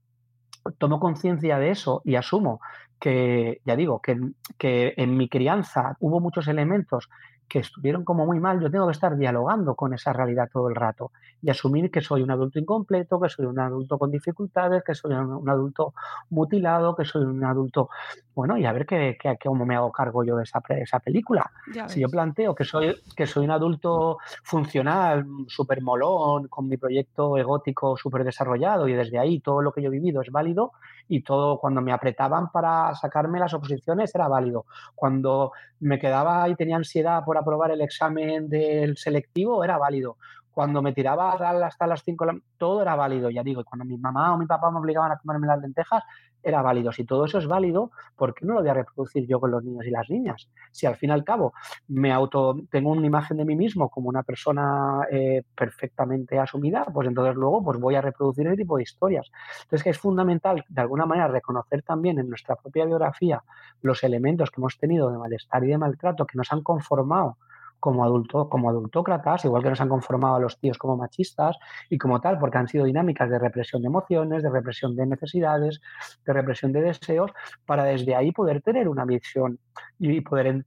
tomo conciencia de eso y asumo que, ya digo, que, que en mi crianza hubo muchos elementos que estuvieron como muy mal, yo tengo que estar dialogando con esa realidad todo el rato y asumir que soy un adulto incompleto, que soy un adulto con dificultades, que soy un adulto mutilado, que soy un adulto, bueno, y a ver qué, qué, cómo me hago cargo yo de esa, esa película. Si yo planteo que soy, que soy un adulto funcional, súper molón, con mi proyecto egótico súper desarrollado y desde ahí todo lo que yo he vivido es válido y todo cuando me apretaban para sacarme las oposiciones era válido. Cuando me quedaba y tenía ansiedad por aprobar el examen del selectivo era válido. Cuando me tiraba hasta las 5, todo era válido, ya digo. Cuando mi mamá o mi papá me obligaban a comerme las lentejas, era válido. Si todo eso es válido, ¿por qué no lo voy a reproducir yo con los niños y las niñas? Si al fin y al cabo me auto tengo una imagen de mí mismo como una persona eh, perfectamente asumida, pues entonces luego pues voy a reproducir ese tipo de historias. Entonces que es fundamental de alguna manera reconocer también en nuestra propia biografía los elementos que hemos tenido de malestar y de maltrato que nos han conformado como, adulto, como adultócratas, igual que nos han conformado a los tíos como machistas y como tal, porque han sido dinámicas de represión de emociones, de represión de necesidades, de represión de deseos, para desde ahí poder tener una visión y poder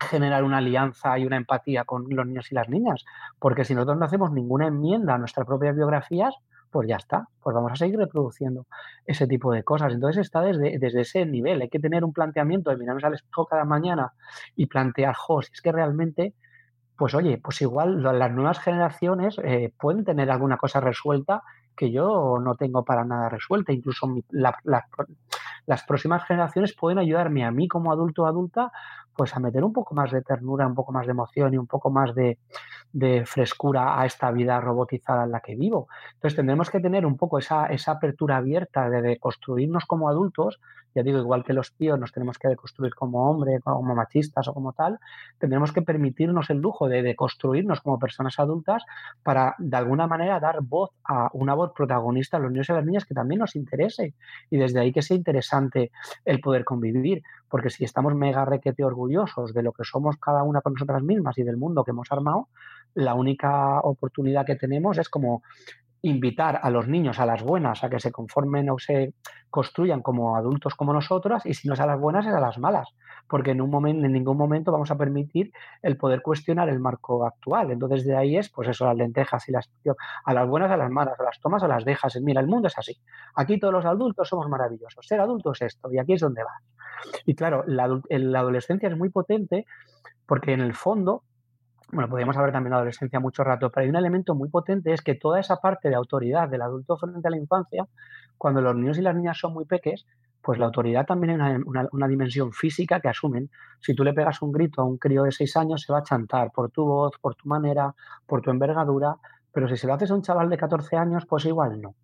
generar una alianza y una empatía con los niños y las niñas, porque si nosotros no hacemos ninguna enmienda a nuestras propias biografías, pues ya está, pues vamos a seguir reproduciendo ese tipo de cosas. Entonces está desde, desde ese nivel, hay que tener un planteamiento de mirarnos al espejo cada mañana y plantear, jo, si es que realmente pues oye, pues igual las nuevas generaciones eh, pueden tener alguna cosa resuelta que yo no tengo para nada resuelta. Incluso las próximas generaciones pueden ayudarme a mí como adulto o adulta pues a meter un poco más de ternura, un poco más de emoción y un poco más de, frescura a esta vida robotizada en la que vivo. Entonces tendremos que tener un poco esa, esa apertura abierta de, construirnos como adultos, ya digo, igual que los tíos nos tenemos que construir como hombres, como machistas o como tal, tendremos que permitirnos el lujo de, de construirnos como personas adultas para de alguna manera dar voz a una voz protagonista a los niños y las niñas que también nos interese y desde ahí que sea interesante el poder convivir porque si estamos mega requete orgullosos de lo que somos cada una con nosotras mismas y del mundo que hemos armado, la única oportunidad que tenemos es como invitar a los niños a las buenas a que se conformen o se construyan como adultos como nosotras y si no es a las buenas es a las malas porque en un momento en ningún momento vamos a permitir el poder cuestionar el marco actual. Entonces de ahí es pues eso las lentejas y las a las buenas a las malas a las tomas a las dejas. Mira el mundo es así. Aquí todos los adultos somos maravillosos. Ser adulto es esto y aquí es donde vas. Y claro la adolescencia es muy potente porque en el fondo bueno, podríamos hablar también adolescencia mucho rato, pero hay un elemento muy potente, es que toda esa parte de autoridad del adulto frente a la infancia, cuando los niños y las niñas son muy peques, pues la autoridad también es una, dimensión física que asumen. Si tú le pegas un grito a un crío de seis años, se va a chantar por tu voz, por tu manera, por tu envergadura, pero si se lo haces a un chaval de 14 años, pues igual no.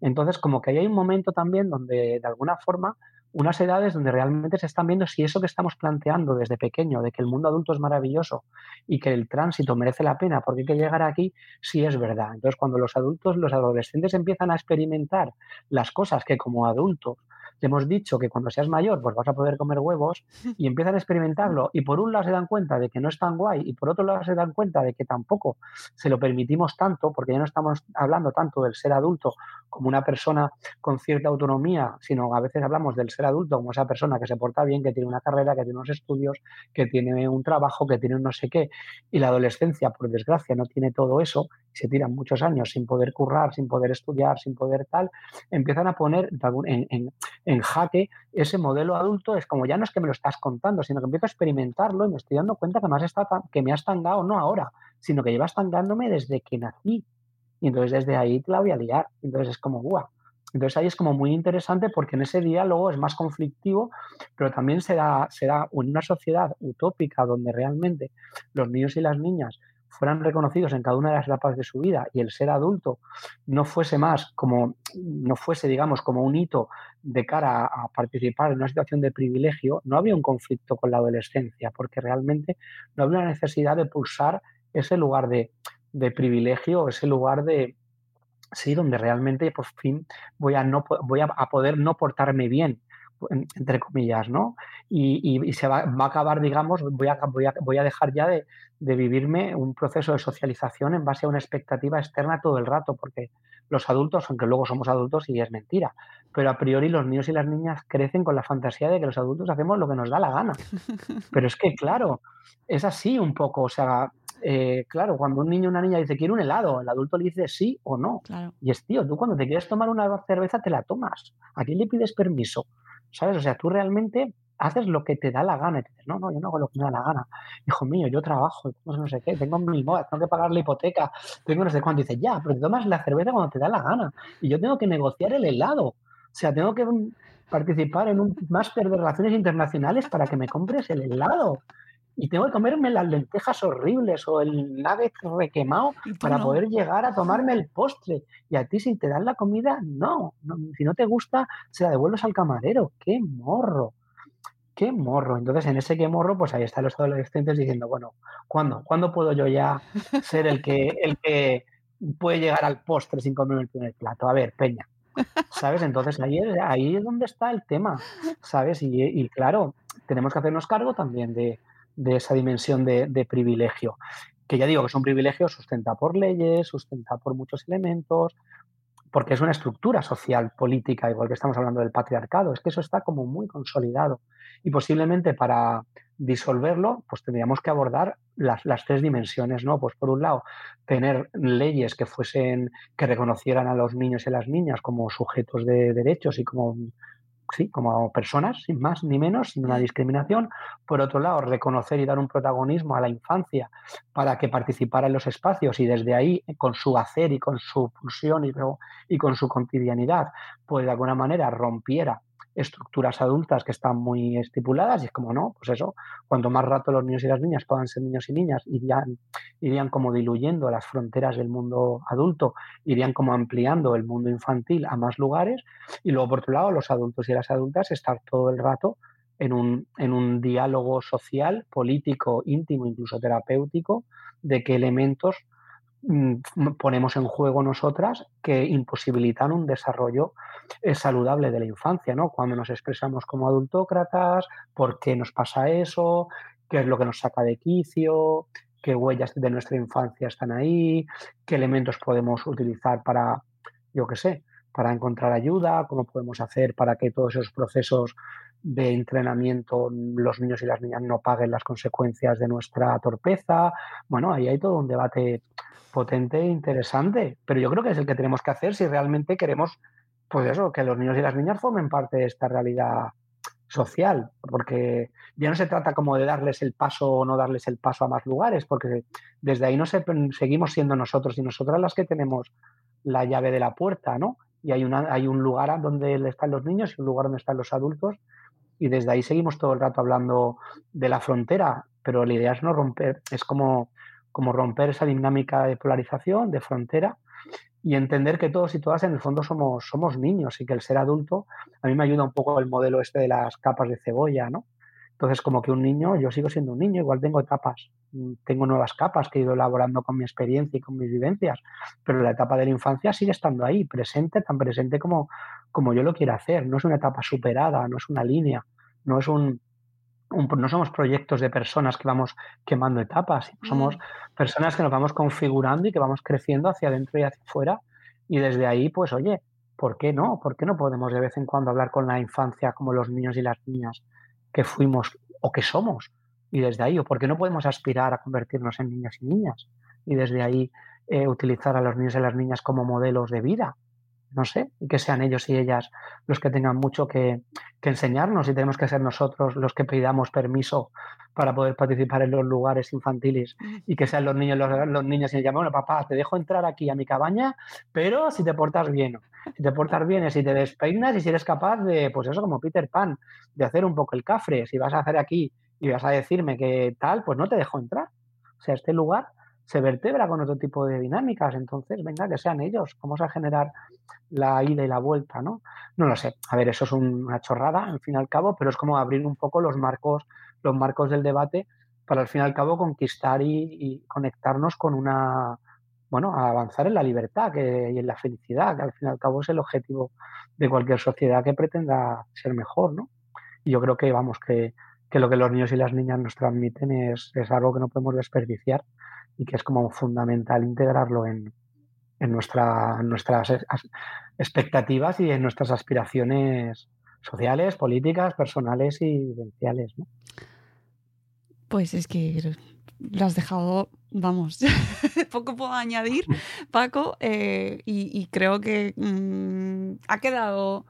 Entonces, como que hay un momento también donde, de alguna forma, unas edades donde realmente se están viendo si eso que estamos planteando desde pequeño, de que el mundo adulto es maravilloso y que el tránsito merece la pena porque hay que llegar aquí, sí es verdad. Entonces, cuando los adultos, los adolescentes empiezan a experimentar las cosas que como adultos te hemos dicho que cuando seas mayor pues vas a poder comer huevos y empiezan a experimentarlo. Y por un lado se dan cuenta de que no es tan guay y por otro lado se dan cuenta de que tampoco se lo permitimos tanto porque ya no estamos hablando tanto del ser adulto como una persona con cierta autonomía, sino a veces hablamos del ser adulto como esa persona que se porta bien, que tiene una carrera, que tiene unos estudios, que tiene un trabajo, que tiene un no sé qué. Y la adolescencia por desgracia no tiene todo eso se tiran muchos años sin poder currar, sin poder estudiar, sin poder tal, empiezan a poner en, jaque ese modelo adulto. Es como ya no es que me lo estás contando, sino que empiezo a experimentarlo y me estoy dando cuenta que me has, que me tangado, no ahora, sino que llevas tangándome desde que nací. Y entonces desde ahí te la voy a liar. Entonces es como, guau. Entonces ahí es como muy interesante porque en ese diálogo es más conflictivo, pero también se da, se da en una sociedad utópica donde realmente los niños y las niñas fueran reconocidos en cada una de las etapas de su vida y el ser adulto no fuese más como, no fuese, digamos, como un hito de cara a, participar en una situación de privilegio, no había un conflicto con la adolescencia, porque realmente no había una necesidad de pulsar ese lugar de, de privilegio, ese lugar de, sí, donde realmente por fin voy a, no, voy a poder no portarme bien, entre comillas, ¿no? Y, se va, a acabar, digamos, voy a, voy a, voy a dejar ya de, vivirme un proceso de socialización en base a una expectativa externa todo el rato, porque los adultos, aunque luego somos adultos y es mentira, pero a priori los niños y las niñas crecen con la fantasía de que los adultos hacemos lo que nos da la gana. Pero es que, claro, es así un poco, o sea, eh, claro, cuando un niño o una niña dice quiero un helado, el adulto le dice sí o no. Y es tío, tú cuando te quieres tomar una cerveza te la tomas. ¿A quién le pides permiso? ¿Sabes? O sea, tú realmente haces lo que te da la gana y dices, no, no, yo no hago lo que me da la gana. Hijo mío, yo trabajo, no sé qué, tengo mil modas, tengo que pagar la hipoteca, tengo no sé cuánto. Dices, ya, pero te tomas la cerveza cuando te da la gana. Y yo tengo que negociar el helado. O sea, tengo que participar en un máster de relaciones internacionales para que me compres el helado y tengo que comerme las lentejas horribles o el nugget requemado para poder llegar a tomarme el postre. Y a ti, si te dan la comida, no. Si no te gusta, se la devuelves al camarero. ¡Qué morro! ¡Qué morro! Entonces, en ese qué morro, pues ahí están los adolescentes diciendo, bueno, ¿cuándo? ¿Cuándo puedo yo ya ser el que, el que puede llegar al postre sin comer el primer plato? A ver, Peña. ¿Sabes? Entonces ahí es, ahí es donde está el tema, ¿sabes? y claro, tenemos que hacernos cargo también de, de esa dimensión de, privilegio, que ya digo que es un privilegio sustenta por leyes, sustenta por muchos elementos, porque es una estructura social, política, igual que estamos hablando del patriarcado, es que eso está como muy consolidado. Y posiblemente para disolverlo, pues tendríamos que abordar las, las, tres dimensiones, ¿no? Pues por un lado, tener leyes que fuesen, que reconocieran a los niños y a las niñas como sujetos de derechos y como sí, como personas, sin más ni menos, sin una discriminación. Por otro lado, reconocer y dar un protagonismo a la infancia para que participara en los espacios y desde ahí, con su hacer y con su pulsión y, con su cotidianidad, pues de alguna manera rompiera estructuras adultas que están muy estipuladas y es como no, pues eso, cuanto más rato los niños y las niñas puedan ser niños y niñas, irían, irían como diluyendo las fronteras del mundo adulto, irían como ampliando el mundo infantil a más lugares y luego por otro lado los adultos y las adultas estar todo el rato en un, en un diálogo social, político, íntimo, incluso terapéutico, de qué elementos ponemos en juego nosotras que imposibilitan un desarrollo eh, saludable de la infancia, ¿no? Cuando nos expresamos como adultócratas, por qué nos pasa eso, qué es lo que nos saca de quicio, qué huellas de nuestra infancia están ahí, qué elementos podemos utilizar para, yo qué sé, para encontrar ayuda, cómo podemos hacer para que todos esos procesos de entrenamiento los niños y las niñas no paguen las consecuencias de nuestra torpeza. Bueno, ahí hay todo un debate potente e interesante, pero yo creo que es el que tenemos que hacer si realmente queremos, pues eso, que los niños y las niñas formen parte de esta realidad social, porque ya no se trata como de darles el paso o no darles el paso a más lugares, porque desde ahí no se, seguimos siendo nosotros y nosotras las que tenemos la llave de la puerta, ¿no? Y hay, una, hay un lugar donde están los niños y un lugar donde están los adultos, y desde ahí seguimos todo el rato hablando de la frontera, pero la idea es no romper, es como como romper esa dinámica de polarización, de frontera, y entender que todos y todas en el fondo somos, somos niños y que el ser adulto, a mí me ayuda un poco el modelo este de las capas de cebolla, ¿no? Entonces, como que un niño, yo sigo siendo un niño, igual tengo etapas, mm, tengo nuevas capas que he ido elaborando con mi experiencia y con mis vivencias, pero la etapa de la infancia sigue estando ahí, presente, tan presente como, como yo lo quiero hacer. No es una etapa superada, no es una línea, no es un, no somos proyectos de personas que vamos quemando etapas, somos mm. personas que nos vamos configurando y que vamos creciendo hacia adentro y hacia afuera. Y desde ahí, pues oye, ¿por qué no? ¿Por qué no podemos de vez en cuando hablar con la infancia como los niños y las niñas que fuimos o que somos? Y desde ahí, ¿o por qué no podemos aspirar a convertirnos en niñas y niñas? Y desde ahí eh, utilizar a los niños y las niñas como modelos de vida no sé, y que sean ellos y ellas los que tengan mucho que, enseñarnos y tenemos que ser nosotros los que pidamos permiso para poder participar en los lugares infantiles y que sean los niños los, niños y llaman, bueno, papá, te dejo entrar aquí a mi cabaña, pero si te portas bien. Si te portas bien es si te despeinas y si eres capaz de, pues eso, como Peter Pan, de hacer un poco el cafre. Si vas a hacer aquí y vas a decirme que tal, pues no te dejo entrar. O sea, este lugar se vertebra con otro tipo de dinámicas. Entonces, venga, que sean ellos. Vamos a generar la ida y la vuelta, ¿no? No lo sé. A ver, eso es una chorrada, al fin y al cabo, pero es como abrir un poco los marcos, los marcos del debate para al fin y al cabo conquistar y, conectarnos con una, bueno, a avanzar en la libertad que, y en la felicidad, que al fin y al cabo es el objetivo de cualquier sociedad que pretenda ser mejor, ¿no? Y yo creo que, vamos, que, que lo que los niños y las niñas nos transmiten es, es algo que no podemos desperdiciar y que es como fundamental integrarlo en, nuestra, nuestras expectativas y en nuestras aspiraciones sociales, políticas, personales y vivenciales. Pues es que lo has dejado, vamos, poco puedo añadir, Paco, eh, y, creo que mm, ha quedado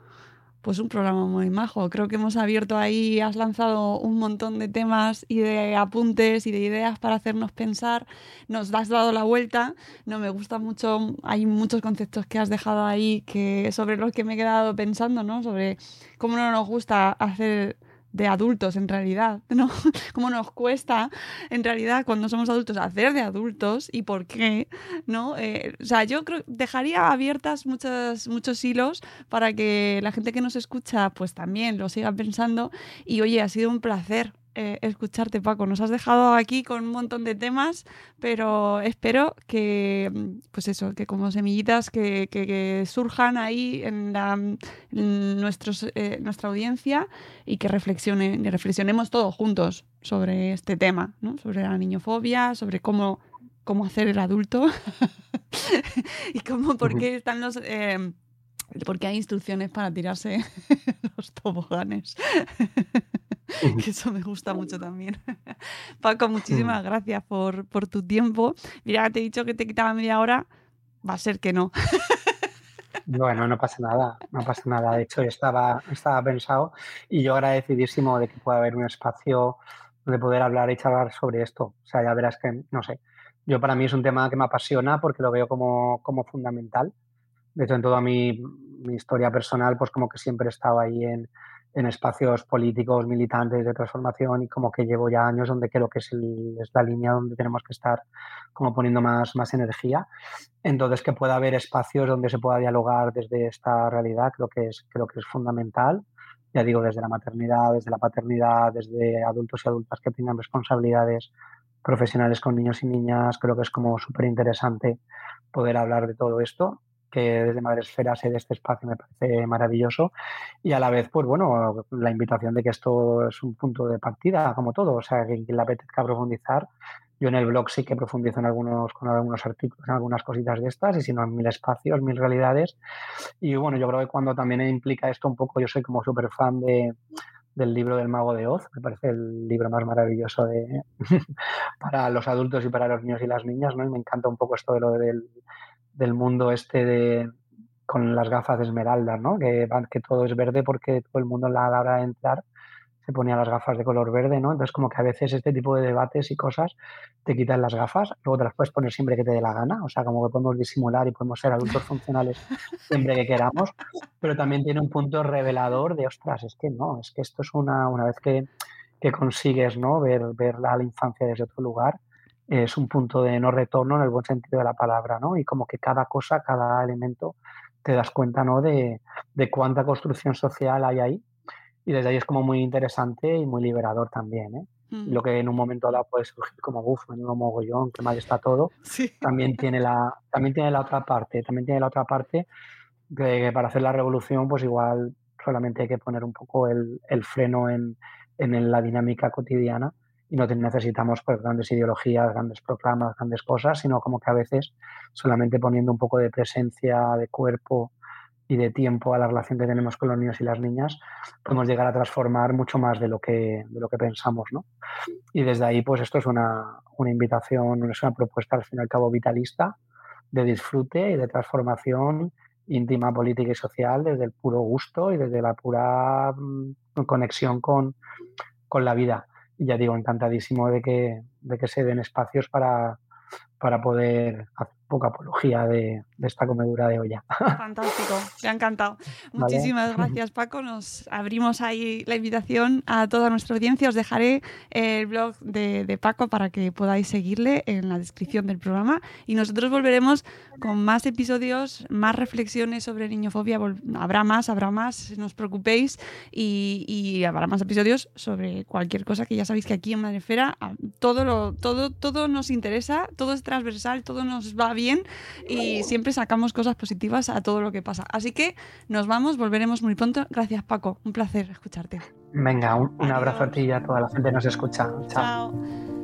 pues un programa muy majo. Creo que hemos abierto ahí, has lanzado un montón de temas y de apuntes y de ideas para hacernos pensar. Nos has dado la vuelta. No me gusta mucho, hay muchos conceptos que has dejado ahí que sobre los que me he quedado pensando, ¿no? Sobre cómo no nos gusta hacer de adultos en realidad, ¿no? Cómo nos cuesta en realidad cuando somos adultos hacer de adultos y por qué, ¿no? Eh, o sea, yo creo dejaría abiertas muchos, muchos hilos para que la gente que nos escucha pues también lo siga pensando y oye, ha sido un placer eh, escucharte, Paco. Nos has dejado aquí con un montón de temas, pero espero que, pues eso, que como semillitas que, surjan ahí en, nuestros, eh, nuestra audiencia y que reflexionen, y reflexionemos todos juntos sobre este tema, ¿no? sobre la niñofobia, sobre cómo, cómo hacer el adulto y cómo, por qué están los... Eh, porque hay instrucciones para tirarse los toboganes. Que eso me gusta mucho también. Paco, muchísimas mm. gracias por, tu tiempo. Mira, te he dicho que te quitaba media hora, va a ser que no. Bueno, no pasa nada, no pasa nada. De hecho, estaba, estaba pensado y yo agradecidísimo de que pueda haber un espacio donde poder hablar y charlar sobre esto. O sea, ya verás que, no sé, yo para mí es un tema que me apasiona porque lo veo como, como fundamental. De hecho, en toda mi, mi historia personal, pues como que siempre he estado ahí en, en espacios políticos, militantes de transformación y como que llevo ya años donde creo que es, es, la línea donde tenemos que estar como poniendo más, más energía. Entonces, que pueda haber espacios donde se pueda dialogar desde esta realidad, creo que es, creo que es fundamental. Ya digo, desde la maternidad, desde la paternidad, desde adultos y adultas que tengan responsabilidades profesionales con niños y niñas, creo que es como súper interesante poder hablar de todo esto que desde Madresfera se de este espacio me parece maravilloso y a la vez, pues bueno, la invitación de que esto es un punto de partida, como todo, o sea, que quien le apetezca profundizar, yo en el blog sí que profundizo en algunos, con algunos artículos, en algunas cositas de estas, y si no en mil espacios, mil realidades. Y bueno, yo creo que cuando también implica esto un poco, yo soy como súper fan de, del libro del mago de Oz, me parece el libro más maravilloso de, para los adultos y para los niños y las niñas, ¿no? Y me encanta un poco esto de lo del del mundo este de con las gafas de esmeralda, ¿no? Que, que todo es verde porque todo el mundo a la hora de entrar se ponía las gafas de color verde, ¿no? Entonces como que a veces este tipo de debates y cosas te quitan las gafas, luego te las puedes poner siempre que te dé la gana, o sea, como que podemos disimular y podemos ser adultos funcionales siempre que queramos, pero también tiene un punto revelador de, ostras, es que no, es que esto es una, una vez que, que consigues, ¿no? Ver, ver la, la infancia desde otro lugar, es un punto de no retorno en el buen sentido de la palabra, ¿no? Y como que cada cosa, cada elemento, te das cuenta, ¿no? De, de cuánta construcción social hay ahí. Y desde ahí es como muy interesante y muy liberador también, ¿eh? Lo que en un momento dado puede surgir como, uff, menudo mogollón, qué mal está todo. También, tiene la, también tiene la otra parte, también tiene la otra parte que, para hacer la revolución, pues igual solamente hay que poner un poco el, el freno en, en la dinámica cotidiana y no necesitamos pues, grandes ideologías, grandes proclamas, grandes cosas, sino como que a veces solamente poniendo un poco de presencia, de cuerpo y de tiempo a la relación que tenemos con los niños y las niñas, podemos llegar a transformar mucho más de lo que, de lo que pensamos. ¿no? Y desde ahí, pues esto es una, una invitación, es una propuesta al fin y al cabo vitalista de disfrute y de transformación íntima, política y social desde el puro gusto y desde la pura mm, conexión con, con la vida ya digo, encantadísimo de que, de que se den espacios para, para poder poca apología de, de, esta comedura de olla. Fantástico, me ha encantado. Muchísimas gracias Paco, nos abrimos ahí la invitación a toda nuestra audiencia, os dejaré el blog de, de, Paco para que podáis seguirle en la descripción del programa. Y nosotros volveremos con más episodios, más reflexiones sobre niñofobia, habrá más, habrá más, no os preocupéis. Y, y, habrá más episodios sobre cualquier cosa que ya sabéis que aquí en Madrefera todo, lo, todo, todo nos interesa, todo es transversal, todo nos va bien y siempre sacamos cosas positivas a todo lo que pasa. Así que nos vamos, volveremos muy pronto. Gracias Paco, un placer escucharte. Venga, un, un abrazo a ti y a toda la gente que nos escucha. Chao. Chao.